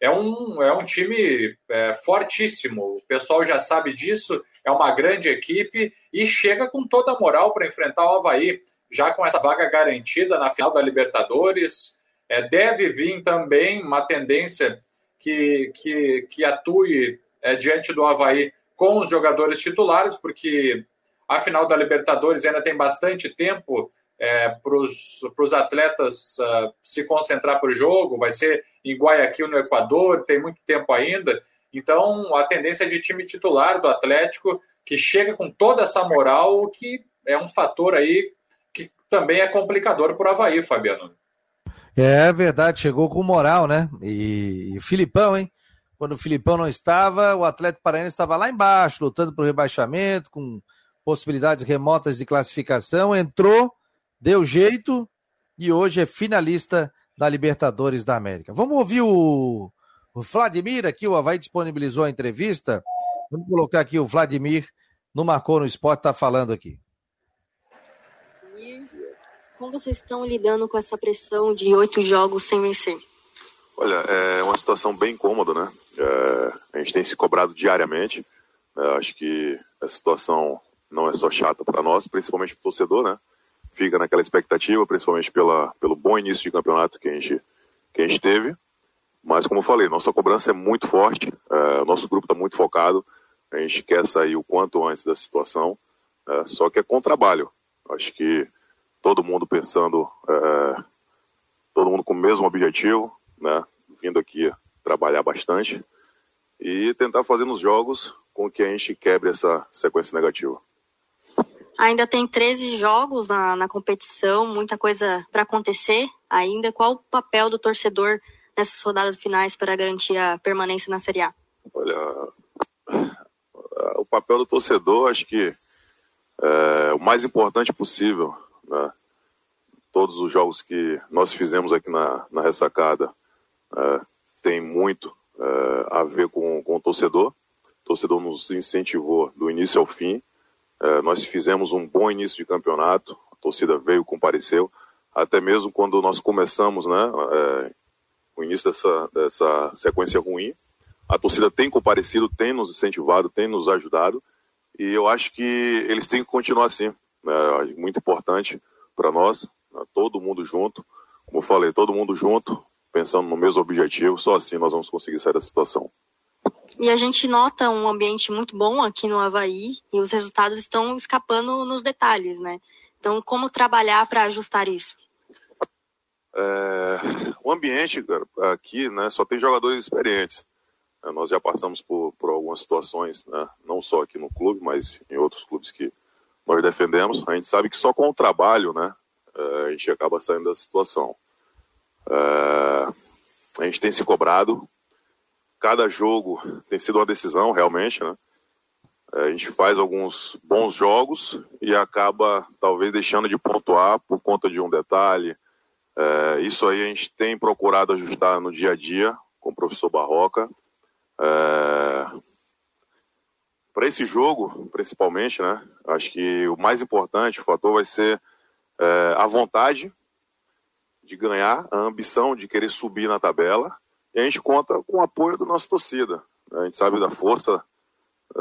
é um, é um time é, fortíssimo, o pessoal já sabe disso, é uma grande equipe e chega com toda a moral para enfrentar o Havaí, já com essa vaga garantida na final da Libertadores. É, deve vir também uma tendência que, que, que atue é, diante do Havaí com os jogadores titulares, porque a final da Libertadores ainda tem bastante tempo é, para os atletas uh, se concentrar para o jogo, vai ser em Guayaquil, no Equador, tem muito tempo ainda. Então, a tendência é de time titular do Atlético, que chega com toda essa moral, que é um fator aí que também é complicador para o Havaí, Fabiano. É verdade, chegou com moral, né? E, e o Filipão, hein? Quando o Filipão não estava, o Atlético Paranaense estava lá embaixo, lutando por rebaixamento, com possibilidades remotas de classificação, entrou, deu jeito e hoje é finalista da Libertadores da América. Vamos ouvir o, o Vladimir aqui, o Havaí disponibilizou a entrevista. Vamos colocar aqui o Vladimir no Marcou no Esporte, está falando aqui. Como vocês estão lidando com essa pressão de oito jogos sem vencer? Olha, é uma situação bem cômoda, né? É, a gente tem se cobrado diariamente. É, acho que a situação não é só chata para nós, principalmente para o torcedor, né? Fica naquela expectativa, principalmente pela, pelo bom início de campeonato que a gente, que a gente teve. Mas, como eu falei, nossa cobrança é muito forte, é, nosso grupo está muito focado, a gente quer sair o quanto antes da situação, é, só que é com trabalho. Acho que todo mundo pensando, é, todo mundo com o mesmo objetivo, né? Vindo aqui trabalhar bastante e tentar fazer nos jogos com que a gente quebre essa sequência negativa. Ainda tem 13 jogos na, na competição, muita coisa para acontecer ainda. Qual o papel do torcedor nessas rodadas finais para garantir a permanência na Série A? Olha, o papel do torcedor, acho que é o mais importante possível né? Todos os jogos que nós fizemos aqui na, na ressacada é, tem muito é, a ver com, com o torcedor. O torcedor nos incentivou do início ao fim. É, nós fizemos um bom início de campeonato, a torcida veio, compareceu. Até mesmo quando nós começamos né, é, o início dessa, dessa sequência ruim, a torcida tem comparecido, tem nos incentivado, tem nos ajudado. E eu acho que eles têm que continuar assim. É muito importante para nós, né? todo mundo junto. Como eu falei, todo mundo junto, pensando no mesmo objetivo, só assim nós vamos conseguir sair da situação. E a gente nota um ambiente muito bom aqui no Havaí e os resultados estão escapando nos detalhes, né? Então, como trabalhar para ajustar isso? É, o ambiente aqui né, só tem jogadores experientes. Nós já passamos por, por algumas situações, né, não só aqui no clube, mas em outros clubes que nós defendemos. A gente sabe que só com o trabalho, né, é, a gente acaba saindo da situação. É, a gente tem se cobrado. Cada jogo tem sido uma decisão, realmente, né? É, a gente faz alguns bons jogos e acaba talvez deixando de pontuar por conta de um detalhe. É, isso aí a gente tem procurado ajustar no dia a dia com o professor Barroca. É, para esse jogo, principalmente, né? Acho que o mais importante, o fator vai ser é, a vontade de ganhar, a ambição de querer subir na tabela. E a gente conta com o apoio da nossa torcida. A gente sabe da força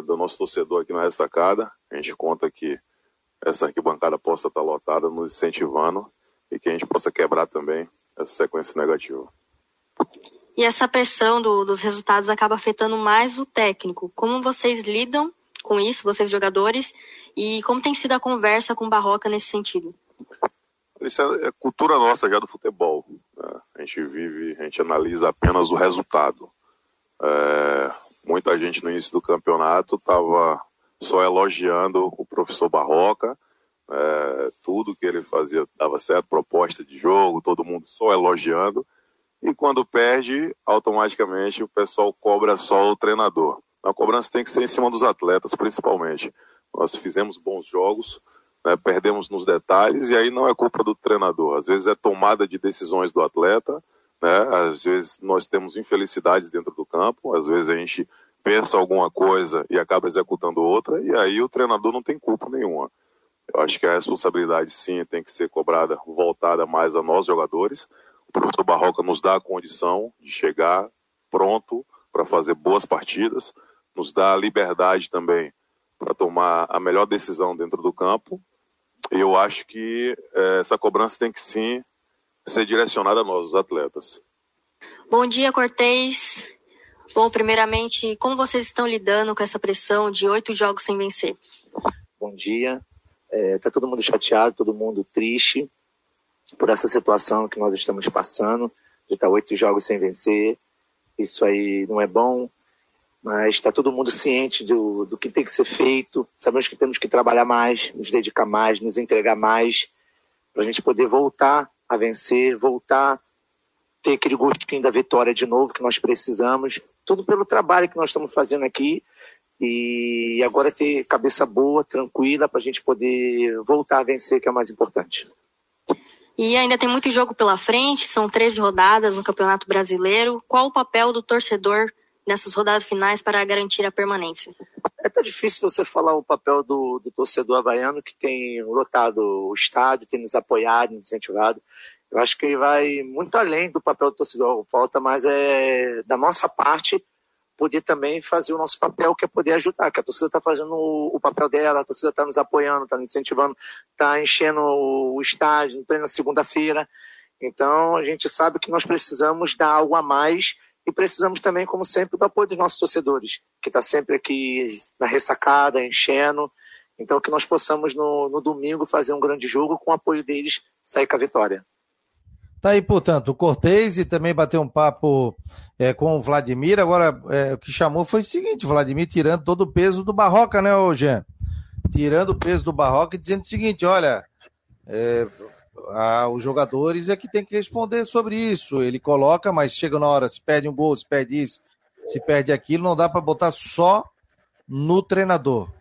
do nosso torcedor aqui na ressacada. A gente conta que essa arquibancada possa estar lotada, nos incentivando e que a gente possa quebrar também essa sequência negativa. E essa pressão do, dos resultados acaba afetando mais o técnico. Como vocês lidam com isso, vocês jogadores, e como tem sido a conversa com o Barroca nesse sentido? Isso é, é cultura nossa já do futebol. Né? A gente vive, a gente analisa apenas o resultado. É, muita gente no início do campeonato estava só elogiando o professor Barroca, é, tudo que ele fazia dava certo, proposta de jogo, todo mundo só elogiando e quando perde, automaticamente o pessoal cobra só o treinador. A cobrança tem que ser em cima dos atletas, principalmente. Nós fizemos bons jogos, né, perdemos nos detalhes, e aí não é culpa do treinador. Às vezes é tomada de decisões do atleta, né, às vezes nós temos infelicidades dentro do campo, às vezes a gente pensa alguma coisa e acaba executando outra, e aí o treinador não tem culpa nenhuma. Eu acho que a responsabilidade sim tem que ser cobrada, voltada mais a nós jogadores, professor Barroca nos dá a condição de chegar pronto para fazer boas partidas, nos dá a liberdade também para tomar a melhor decisão dentro do campo. E eu acho que é, essa cobrança tem que sim ser direcionada a nós, os atletas. Bom dia, Cortez. Bom, primeiramente, como vocês estão lidando com essa pressão de oito jogos sem vencer? Bom dia. Está é, todo mundo chateado, todo mundo triste por essa situação que nós estamos passando, de estar oito jogos sem vencer. Isso aí não é bom, mas está todo mundo ciente do, do que tem que ser feito. Sabemos que temos que trabalhar mais, nos dedicar mais, nos entregar mais, para a gente poder voltar a vencer, voltar ter aquele gostinho da vitória de novo que nós precisamos, tudo pelo trabalho que nós estamos fazendo aqui e agora ter cabeça boa, tranquila, para a gente poder voltar a vencer, que é o mais importante. E ainda tem muito jogo pela frente, são 13 rodadas no Campeonato Brasileiro. Qual o papel do torcedor nessas rodadas finais para garantir a permanência? É tão difícil você falar o papel do, do torcedor havaiano que tem lotado o estádio, tem nos apoiado, nos incentivado. Eu acho que vai muito além do papel do torcedor. Falta mais é da nossa parte poder também fazer o nosso papel, que é poder ajudar, que a torcida está fazendo o, papel dela, a torcida está nos apoiando, está nos incentivando, está enchendo o estádio em plena segunda-feira. Então, a gente sabe que nós precisamos dar algo a mais e precisamos também, como sempre, do apoio dos nossos torcedores, que está sempre aqui na ressacada, enchendo. Então, que nós possamos, no, no domingo, fazer um grande jogo com o apoio deles, sair com a vitória. Tá aí, portanto, o Cortez e também bateu um papo é, com o Vladimir. Agora, é, o que chamou foi o seguinte: Vladimir tirando todo o peso do Barroca, né, Jean? Tirando o peso do Barroca e dizendo o seguinte: olha, é, a, os jogadores é que tem que responder sobre isso. Ele coloca, mas chega na hora, se perde um gol, se perde isso, se perde aquilo, não dá para botar só no treinador. O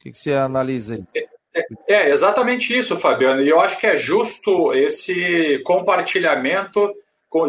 que, que você analisa aí? É, é, exatamente isso, Fabiano. E eu acho que é justo esse compartilhamento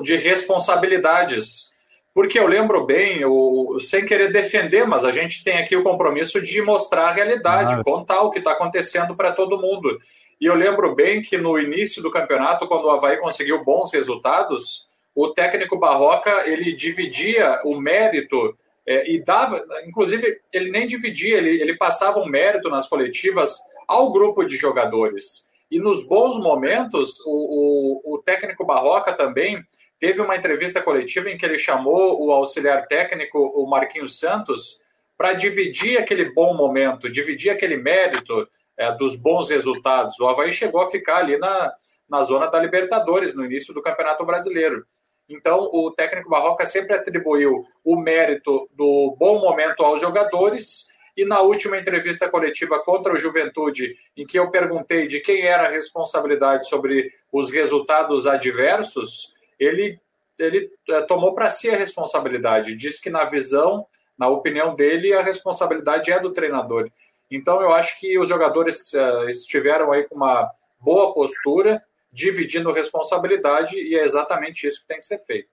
de responsabilidades. Porque eu lembro bem, eu, sem querer defender, mas a gente tem aqui o compromisso de mostrar a realidade, contar o que está acontecendo para todo mundo. E eu lembro bem que no início do campeonato, quando o Havaí conseguiu bons resultados, o técnico Barroca ele dividia o mérito é, e dava, inclusive, ele nem dividia, ele, ele passava um mérito nas coletivas ao grupo de jogadores. E nos bons momentos, o, o, o técnico Barroca também teve uma entrevista coletiva em que ele chamou o auxiliar técnico, o Marquinhos Santos, para dividir aquele bom momento, dividir aquele mérito é, dos bons resultados. O Havaí chegou a ficar ali na, na zona da Libertadores, no início do Campeonato Brasileiro. Então, o técnico Barroca sempre atribuiu o mérito do bom momento aos jogadores e na última entrevista coletiva contra o Juventude, em que eu perguntei de quem era a responsabilidade sobre os resultados adversos, ele, ele é, tomou para si a responsabilidade. Diz que, na visão, na opinião dele, a responsabilidade é do treinador. Então, eu acho que os jogadores uh, estiveram aí com uma boa postura, dividindo responsabilidade, e é exatamente isso que tem que ser feito.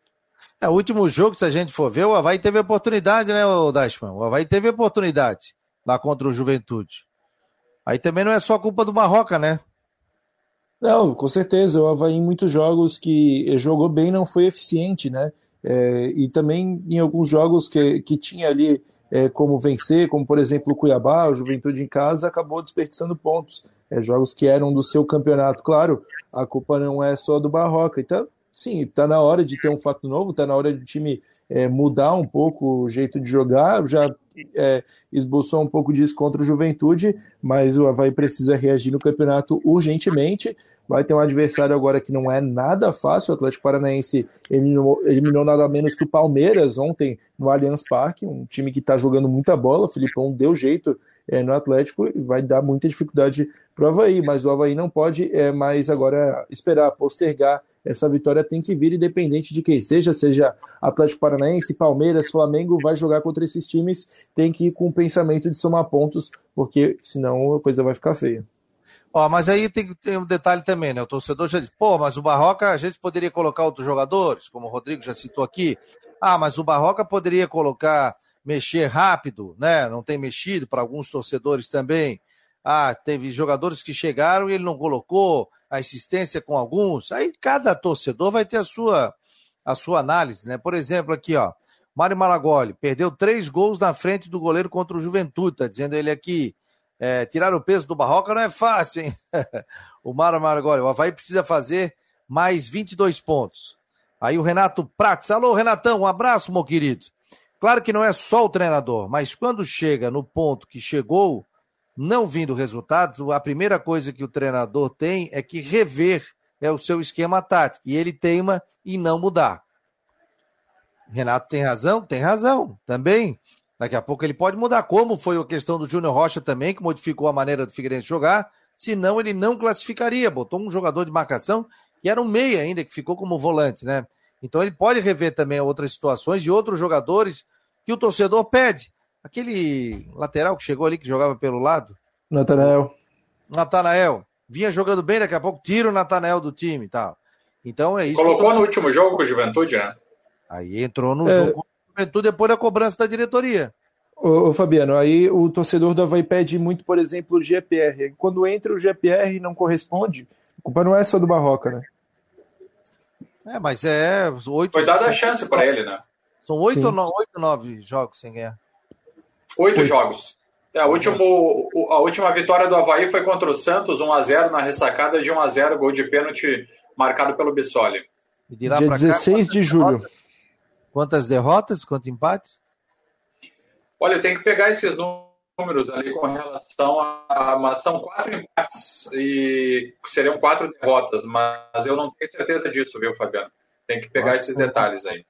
É, o último jogo, se a gente for ver, o Havaí teve oportunidade, né, o Dashman? O Havaí teve oportunidade lá contra o Juventude. Aí também não é só culpa do Barroca, né? Não, com certeza. O Havaí em muitos jogos que jogou bem não foi eficiente, né? É, e também em alguns jogos que, que tinha ali é, como vencer, como por exemplo o Cuiabá, o Juventude em casa, acabou desperdiçando pontos. É, jogos que eram do seu campeonato. Claro, a culpa não é só do Barroca. Então, sim, está na hora de ter um fato novo, está na hora do time é, mudar um pouco o jeito de jogar. Já é, esboçou um pouco disso contra o Juventude, mas o Havaí precisa reagir no campeonato urgentemente. Vai ter um adversário agora que não é nada fácil. O Atlético Paranaense eliminou, eliminou nada menos que o Palmeiras ontem no Allianz Parque, um time que está jogando muita bola. O Filipão deu jeito é, no Atlético e vai dar muita dificuldade para o Havaí, mas o Havaí não pode é, mais agora esperar, postergar essa vitória tem que vir independente de quem seja, seja Atlético Paranaense, Palmeiras, Flamengo, vai jogar contra esses times, tem que ir com o pensamento de somar pontos, porque senão a coisa vai ficar feia. Ó, mas aí tem, tem um detalhe também, né? O torcedor já diz, pô, mas o Barroca às vezes poderia colocar outros jogadores, como o Rodrigo já citou aqui. Ah, mas o Barroca poderia colocar, mexer rápido, né? Não tem mexido para alguns torcedores também. Ah, teve jogadores que chegaram e ele não colocou a insistência com alguns. Aí cada torcedor vai ter a sua, a sua análise, né? Por exemplo, aqui, ó. Mário Malagoli perdeu três gols na frente do goleiro contra o Juventude, tá dizendo ele aqui. É, tirar o peso do Barroca não é fácil, hein? o Mário Malagoli, o Havaí precisa fazer mais 22 pontos. Aí o Renato Prates. Alô, Renatão, um abraço, meu querido. Claro que não é só o treinador, mas quando chega no ponto que chegou, não vindo resultados, a primeira coisa que o treinador tem é que rever é o seu esquema tático. E ele teima em não mudar. Renato tem razão? Tem razão também. Daqui a pouco ele pode mudar, como foi a questão do Júnior Rocha também, que modificou a maneira do Figueirense jogar, senão ele não classificaria. Botou um jogador de marcação que era um meia ainda, que ficou como volante, né? Então ele pode rever também outras situações de outros jogadores que o torcedor pede. Aquele lateral que chegou ali, que jogava pelo lado. Natanael. Natanael. Vinha jogando bem, daqui a pouco tira o Natanael do time e tal. Então é isso. Colocou no último jogo com o Juventude, né? Aí entrou no é... jogo com o Juventude depois da cobrança da diretoria. Ô, ô, Fabiano, aí o torcedor do Havaí pede muito, por exemplo, o GPR. Quando entra o GPR e não corresponde, a culpa não é só do Barroca, né? É, mas é. Oito, Foi dada a chance para ele, né? São oito ou oito, nove jogos sem ganhar. Oito, oito. jogos. É, a, último, a última vitória do Havaí foi contra o Santos, 1x0 na ressacada de 1x0, gol de pênalti marcado pelo Bissoli. Dia 16 cá, de julho. Derrotas? Quantas derrotas? Quantos empates? Olha, eu tenho que pegar esses números ali com relação a. Mas são quatro empates e seriam quatro derrotas, mas eu não tenho certeza disso, viu, Fabiano? Tem que pegar Nossa, esses detalhes aí.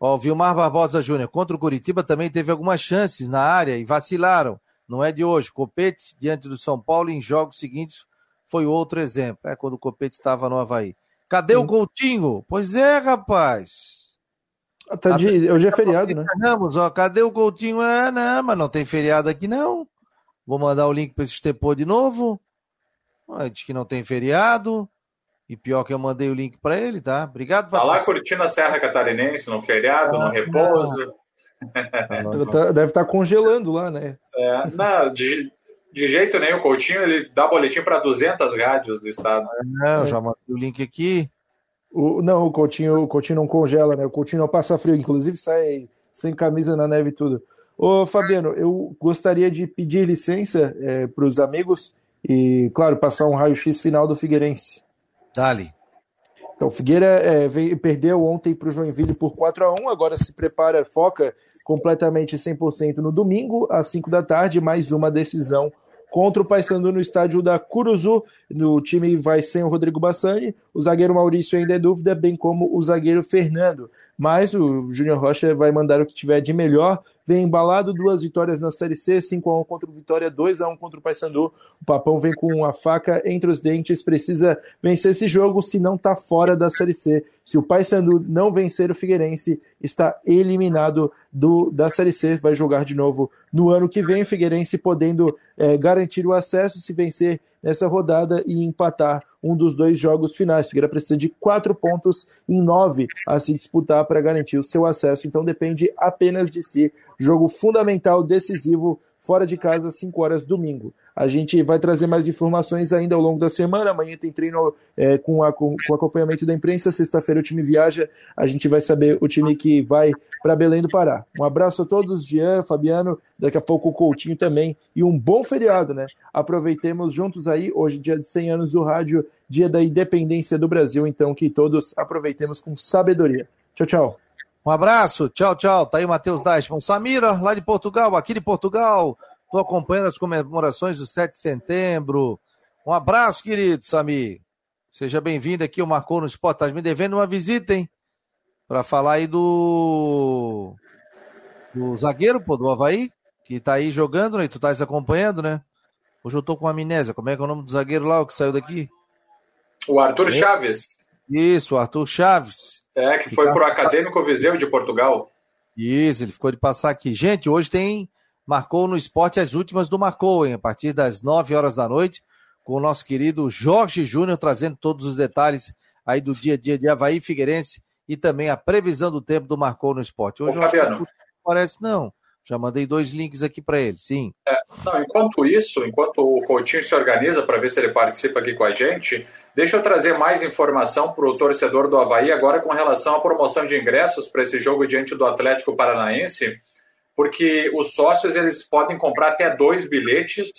Ó, o Vilmar Barbosa Júnior, contra o Curitiba também teve algumas chances na área e vacilaram. Não é de hoje. Copete, diante do São Paulo, em jogos seguintes, foi outro exemplo. É quando o Copete estava no Havaí. Cadê Sim. o Coutinho? Pois é, rapaz. Até de, hoje é feriado, né? Vamos, ó, cadê o Coutinho? É, não, mas não tem feriado aqui não. Vou mandar o link para esse Estepô de novo. Diz que não tem feriado. E pior que eu mandei o link para ele, tá? Obrigado, Tá lá curtindo a Serra Catarinense, no feriado, ah, no repouso. Tá, deve estar tá congelando lá, né? É, não, de, de jeito nenhum. O Coutinho ele dá boletim para 200 rádios do estado. Não, já mandei o link aqui. O, não, o Coutinho, o Coutinho não congela, né? O Coutinho não passa frio, inclusive sai sem camisa na neve e tudo. Ô, Fabiano, eu gostaria de pedir licença é, para os amigos e, claro, passar um raio-x final do Figueirense. Dali. Então, Figueira é, veio, perdeu ontem para o Joinville por 4 a 1 agora se prepara, foca completamente 100% no domingo, às 5 da tarde, mais uma decisão contra o Paysandu no estádio da Curuzu. No time vai sem o Rodrigo Bassani, o zagueiro Maurício ainda é dúvida, bem como o zagueiro Fernando. Mas o Júnior Rocha vai mandar o que tiver de melhor. Vem embalado, duas vitórias na Série C, 5x1 contra o Vitória, 2x1 contra o Paysandu. O Papão vem com a faca entre os dentes, precisa vencer esse jogo, se não está fora da Série C. Se o Paysandu não vencer o Figueirense, está eliminado do, da Série C, vai jogar de novo no ano que vem. O Figueirense podendo é, garantir o acesso se vencer nessa rodada e empatar um dos dois jogos finais. Figueira precisa de quatro pontos em nove a se disputar para garantir o seu acesso, então depende apenas de si. Jogo fundamental, decisivo, fora de casa, 5 horas domingo. A gente vai trazer mais informações ainda ao longo da semana. Amanhã tem treino é, com, a, com, com acompanhamento da imprensa. Sexta-feira o time viaja. A gente vai saber o time que vai para Belém do Pará. Um abraço a todos, Jean, Fabiano, daqui a pouco o Coutinho também. E um bom feriado, né? Aproveitemos juntos aí, hoje, dia de 100 anos do rádio, dia da independência do Brasil. Então, que todos aproveitemos com sabedoria. Tchau, tchau. Um abraço, tchau, tchau. Tá aí o Matheus Dashman. Samira, lá de Portugal, aqui de Portugal. Estou acompanhando as comemorações do 7 de setembro. Um abraço, querido Samir. Seja bem-vindo aqui, o Marcou no Esporte. Estás me devendo uma visita, hein? Para falar aí do. do zagueiro, pô, do Havaí, que tá aí jogando, né? E tu estás acompanhando, né? Hoje eu tô com amnésia. Como é que é o nome do zagueiro lá, o que saiu daqui? O Arthur é? Chaves. Isso, o Arthur Chaves. É, que foi pro Acadêmico Viseu de Portugal. Isso, ele ficou de passar aqui. Gente, hoje tem marcou no esporte as últimas do Marcou, hein? A partir das 9 horas da noite, com o nosso querido Jorge Júnior trazendo todos os detalhes aí do dia a dia de Havaí Figueirense e também a previsão do tempo do Marcou no esporte. Hoje Ô, Fabiano. parece não. Já mandei dois links aqui para ele, sim. É, não, enquanto isso, enquanto o Coutinho se organiza para ver se ele participa aqui com a gente, deixa eu trazer mais informação para o torcedor do Havaí agora com relação à promoção de ingressos para esse jogo diante do Atlético Paranaense porque os sócios eles podem comprar até dois bilhetes,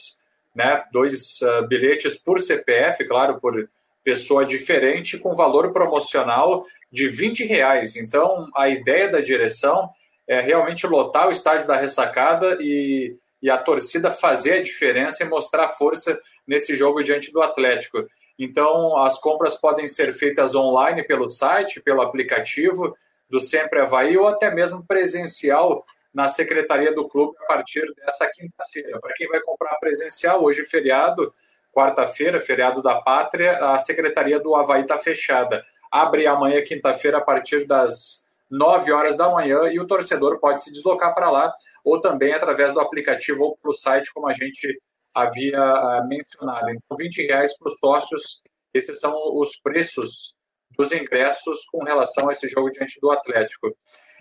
né, dois uh, bilhetes por CPF, claro, por pessoa diferente, com valor promocional de 20 reais. Então, a ideia da direção é realmente lotar o estádio da ressacada e, e a torcida fazer a diferença e mostrar força nesse jogo diante do Atlético. Então, as compras podem ser feitas online pelo site, pelo aplicativo do Sempre Havaí ou até mesmo presencial na secretaria do clube a partir dessa quinta-feira. Para quem vai comprar presencial, hoje feriado, quarta-feira, feriado da pátria, a secretaria do Havaí está fechada. abre amanhã, quinta-feira, a partir das 9 horas da manhã, e o torcedor pode se deslocar para lá, ou também através do aplicativo ou para o site, como a gente havia uh, mencionado. Então, 20 reais para os sócios, esses são os preços dos ingressos com relação a esse jogo diante do Atlético.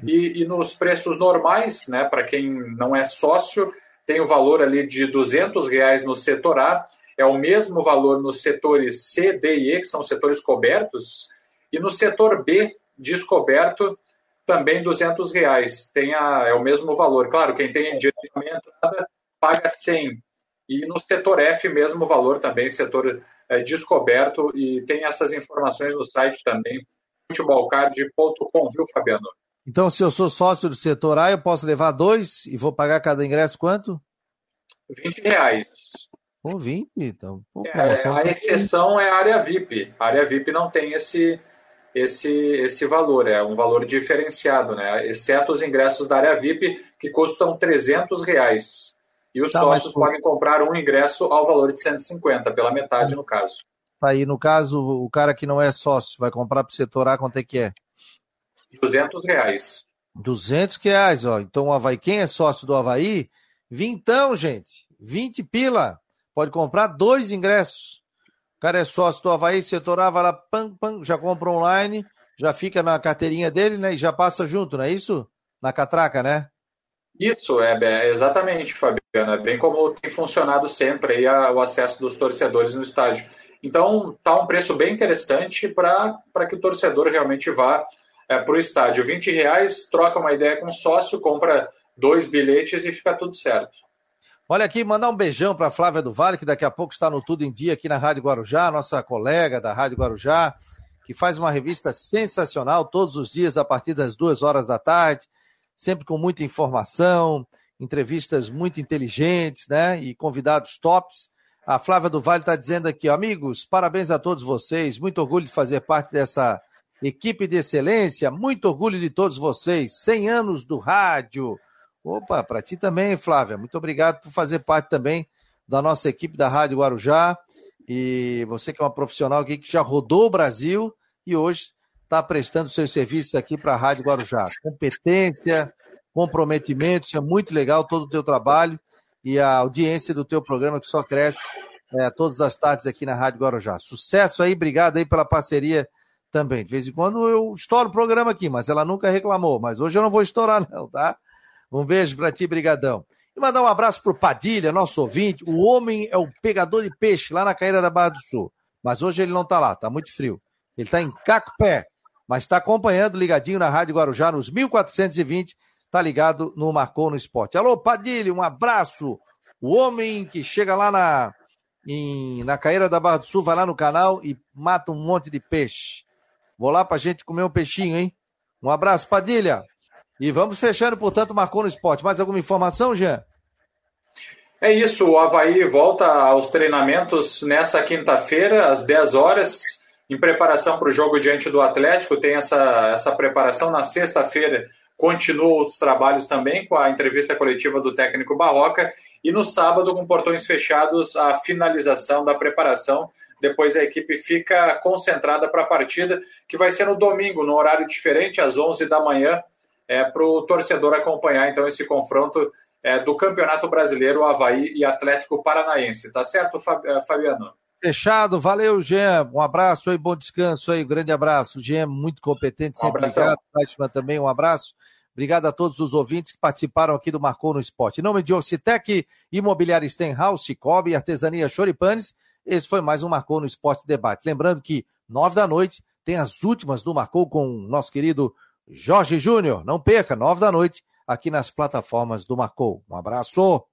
E, e nos preços normais, né, para quem não é sócio, tem o valor ali de 200 reais no setor A, é o mesmo valor nos setores C, D e E, que são setores cobertos, e no setor B, descoberto, também 200 reais. Tem a, é o mesmo valor. Claro, quem tem direito à entrada paga 100. E no setor F, mesmo valor também, setor é, descoberto, e tem essas informações no site também, futebolcard.com, viu, Fabiano? Então, se eu sou sócio do setor A, eu posso levar dois e vou pagar cada ingresso quanto? 20 reais. Pô, 20? Então, pô, é, a exceção é a área VIP. A área VIP não tem esse, esse, esse valor, é um valor diferenciado, né? Exceto os ingressos da área VIP, que custam 300 reais. E os tá, sócios mas... podem comprar um ingresso ao valor de 150, pela metade no caso. Aí, no caso, o cara que não é sócio vai comprar para o setor A, quanto é que é? 200 reais. 200 reais, ó. Então o Havaí, quem é sócio do Havaí, vintão, gente. 20 pila. Pode comprar dois ingressos. Cara é sócio do Havaí, setor A, vai lá, pam, pam, já compra online, já fica na carteirinha dele, né? E já passa junto, não é isso? Na catraca, né? Isso, é exatamente, Fabiano. É bem como tem funcionado sempre aí a, o acesso dos torcedores no estádio. Então, tá um preço bem interessante para que o torcedor realmente vá é, para o estádio. 20 reais, troca uma ideia com o sócio, compra dois bilhetes e fica tudo certo. Olha aqui, mandar um beijão para Flávia do Vale, que daqui a pouco está no Tudo em Dia aqui na Rádio Guarujá, nossa colega da Rádio Guarujá, que faz uma revista sensacional todos os dias a partir das duas horas da tarde, sempre com muita informação, entrevistas muito inteligentes, né? E convidados tops. A Flávia do Vale está dizendo aqui, amigos, parabéns a todos vocês, muito orgulho de fazer parte dessa equipe de excelência, muito orgulho de todos vocês, 100 anos do rádio. Opa, para ti também, Flávia, muito obrigado por fazer parte também da nossa equipe da Rádio Guarujá. E você que é uma profissional aqui que já rodou o Brasil e hoje está prestando seus serviços aqui para a Rádio Guarujá. Competência, comprometimento, isso é muito legal todo o teu trabalho e a audiência do teu programa que só cresce é, todas as tardes aqui na Rádio Guarujá. Sucesso aí, obrigado aí pela parceria também. De vez em quando eu estouro o programa aqui, mas ela nunca reclamou. Mas hoje eu não vou estourar, não, tá? Um beijo para ti, brigadão. E mandar um abraço pro Padilha, nosso ouvinte. O homem é o pegador de peixe lá na Caíra da Barra do Sul. Mas hoje ele não tá lá, tá muito frio. Ele tá em Cacupé, mas está acompanhando, ligadinho na Rádio Guarujá, nos 1420, tá ligado no Marcou no Esporte. Alô, Padilha, um abraço. O homem que chega lá na, em, na Caíra da Barra do Sul, vai lá no canal e mata um monte de peixe. Vou lá pra gente comer um peixinho, hein? Um abraço, Padilha. E vamos fechando, portanto, marcou no esporte. Mais alguma informação, Jean? É isso, o Havaí volta aos treinamentos nessa quinta-feira, às 10 horas, em preparação para o jogo diante do Atlético. Tem essa, essa preparação na sexta-feira. Continuam os trabalhos também com a entrevista coletiva do técnico Barroca. E no sábado, com portões fechados, a finalização da preparação depois a equipe fica concentrada para a partida, que vai ser no domingo, no horário diferente, às 11 da manhã, é, para o torcedor acompanhar então esse confronto é, do Campeonato Brasileiro Havaí e Atlético Paranaense. Tá certo, é, Fabiano? Fechado, valeu, Jean. Um abraço aí, bom descanso aí, grande abraço. Jean, muito competente, sempre um ligado. Fátima também, um abraço. Obrigado a todos os ouvintes que participaram aqui do Marcou no Esporte. Em nome de Ocitec, Imobiliária Stenhouse, Cicobi, Artesania Choripanes esse foi mais um Marcou no Esporte Debate. Lembrando que, nove da noite, tem as últimas do Marcou com o nosso querido Jorge Júnior. Não perca, nove da noite, aqui nas plataformas do Marcou. Um abraço!